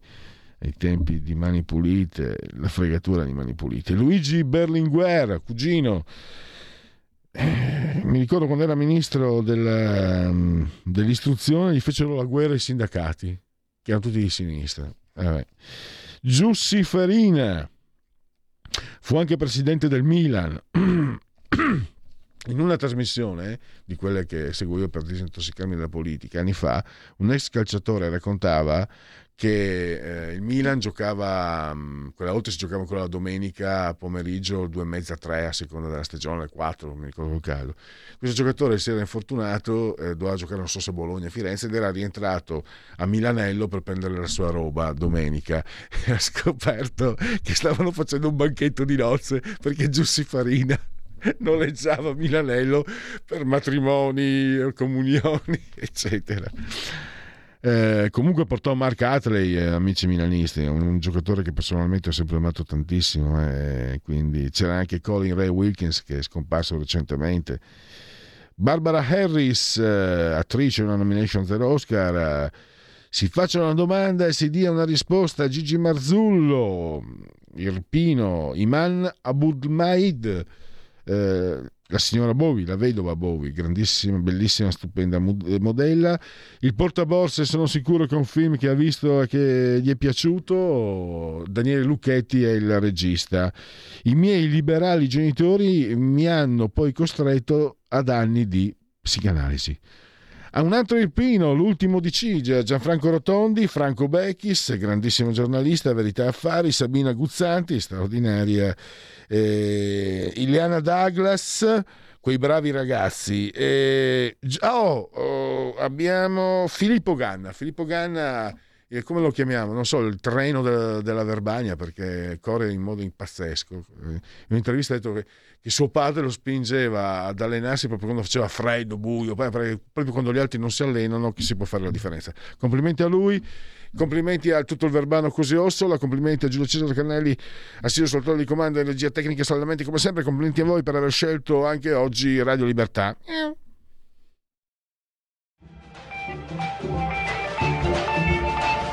ai tempi di Mani Pulite, la fregatura di Mani Pulite. Luigi Berlinguer, cugino, eh, mi ricordo quando era ministro della- dell'istruzione, gli fecero la guerra ai sindacati, che erano tutti di sinistra. Vabbè. Giussi Farina fu anche presidente del Milan. In una trasmissione di quelle che seguo io per disintossicarmi dalla politica, anni fa, un ex calciatore raccontava che eh, il Milan giocava, mh, quella volta si giocava ancora la domenica pomeriggio, due e mezza, tre a seconda della stagione, quattro, non mi ricordo il caso. Questo giocatore si era infortunato, eh, doveva giocare non so se Bologna, Firenze, ed era rientrato a Milanello per prendere la sua roba domenica. E ha scoperto che stavano facendo un banchetto di nozze perché Giussi Farina noleggiava a Milanello per matrimoni, comunioni, eccetera. Eh, comunque portò Mark Atley, eh, amici milanisti, un, un giocatore che personalmente ho sempre amato tantissimo. eh, quindi c'era anche Colin Ray Wilkins che è scomparso recentemente. Barbara Harris, eh, attrice, una nomination per Oscar. eh, si faccia una domanda e si dia una risposta. Gigi Marzullo, Irpino, Iman Abudmaid, eh, la signora Bovi, la vedova Bovi, grandissima, bellissima, stupenda mo- modella. Il portaborse sono sicuro che è un film che ha visto e che gli è piaciuto. Daniele Lucchetti è il regista. I miei liberali genitori mi hanno poi costretto ad anni di psicanalisi. A un altro Irpino, l'ultimo di Cigia, Gianfranco Rotondi, Franco Becchis, grandissimo giornalista, Verità Affari, Sabina Guzzanti, straordinaria, eh, Ileana Douglas, quei bravi ragazzi. E, oh, oh, abbiamo Filippo Ganna. Filippo Ganna, eh, come lo chiamiamo? Non so, il treno de- della Verbania perché corre in modo pazzesco. In un'intervista ha detto che, che, suo padre lo spingeva ad allenarsi proprio quando faceva freddo, buio, proprio quando gli altri non si allenano, chi si può fare la differenza. Complimenti a lui. Complimenti a tutto il Verbano Così Ossola, complimenti a Giulio Cesare Cannelli, assiduo soltanto di comando, energia tecnica e saldamenti come sempre, complimenti a voi per aver scelto anche oggi Radio Libertà.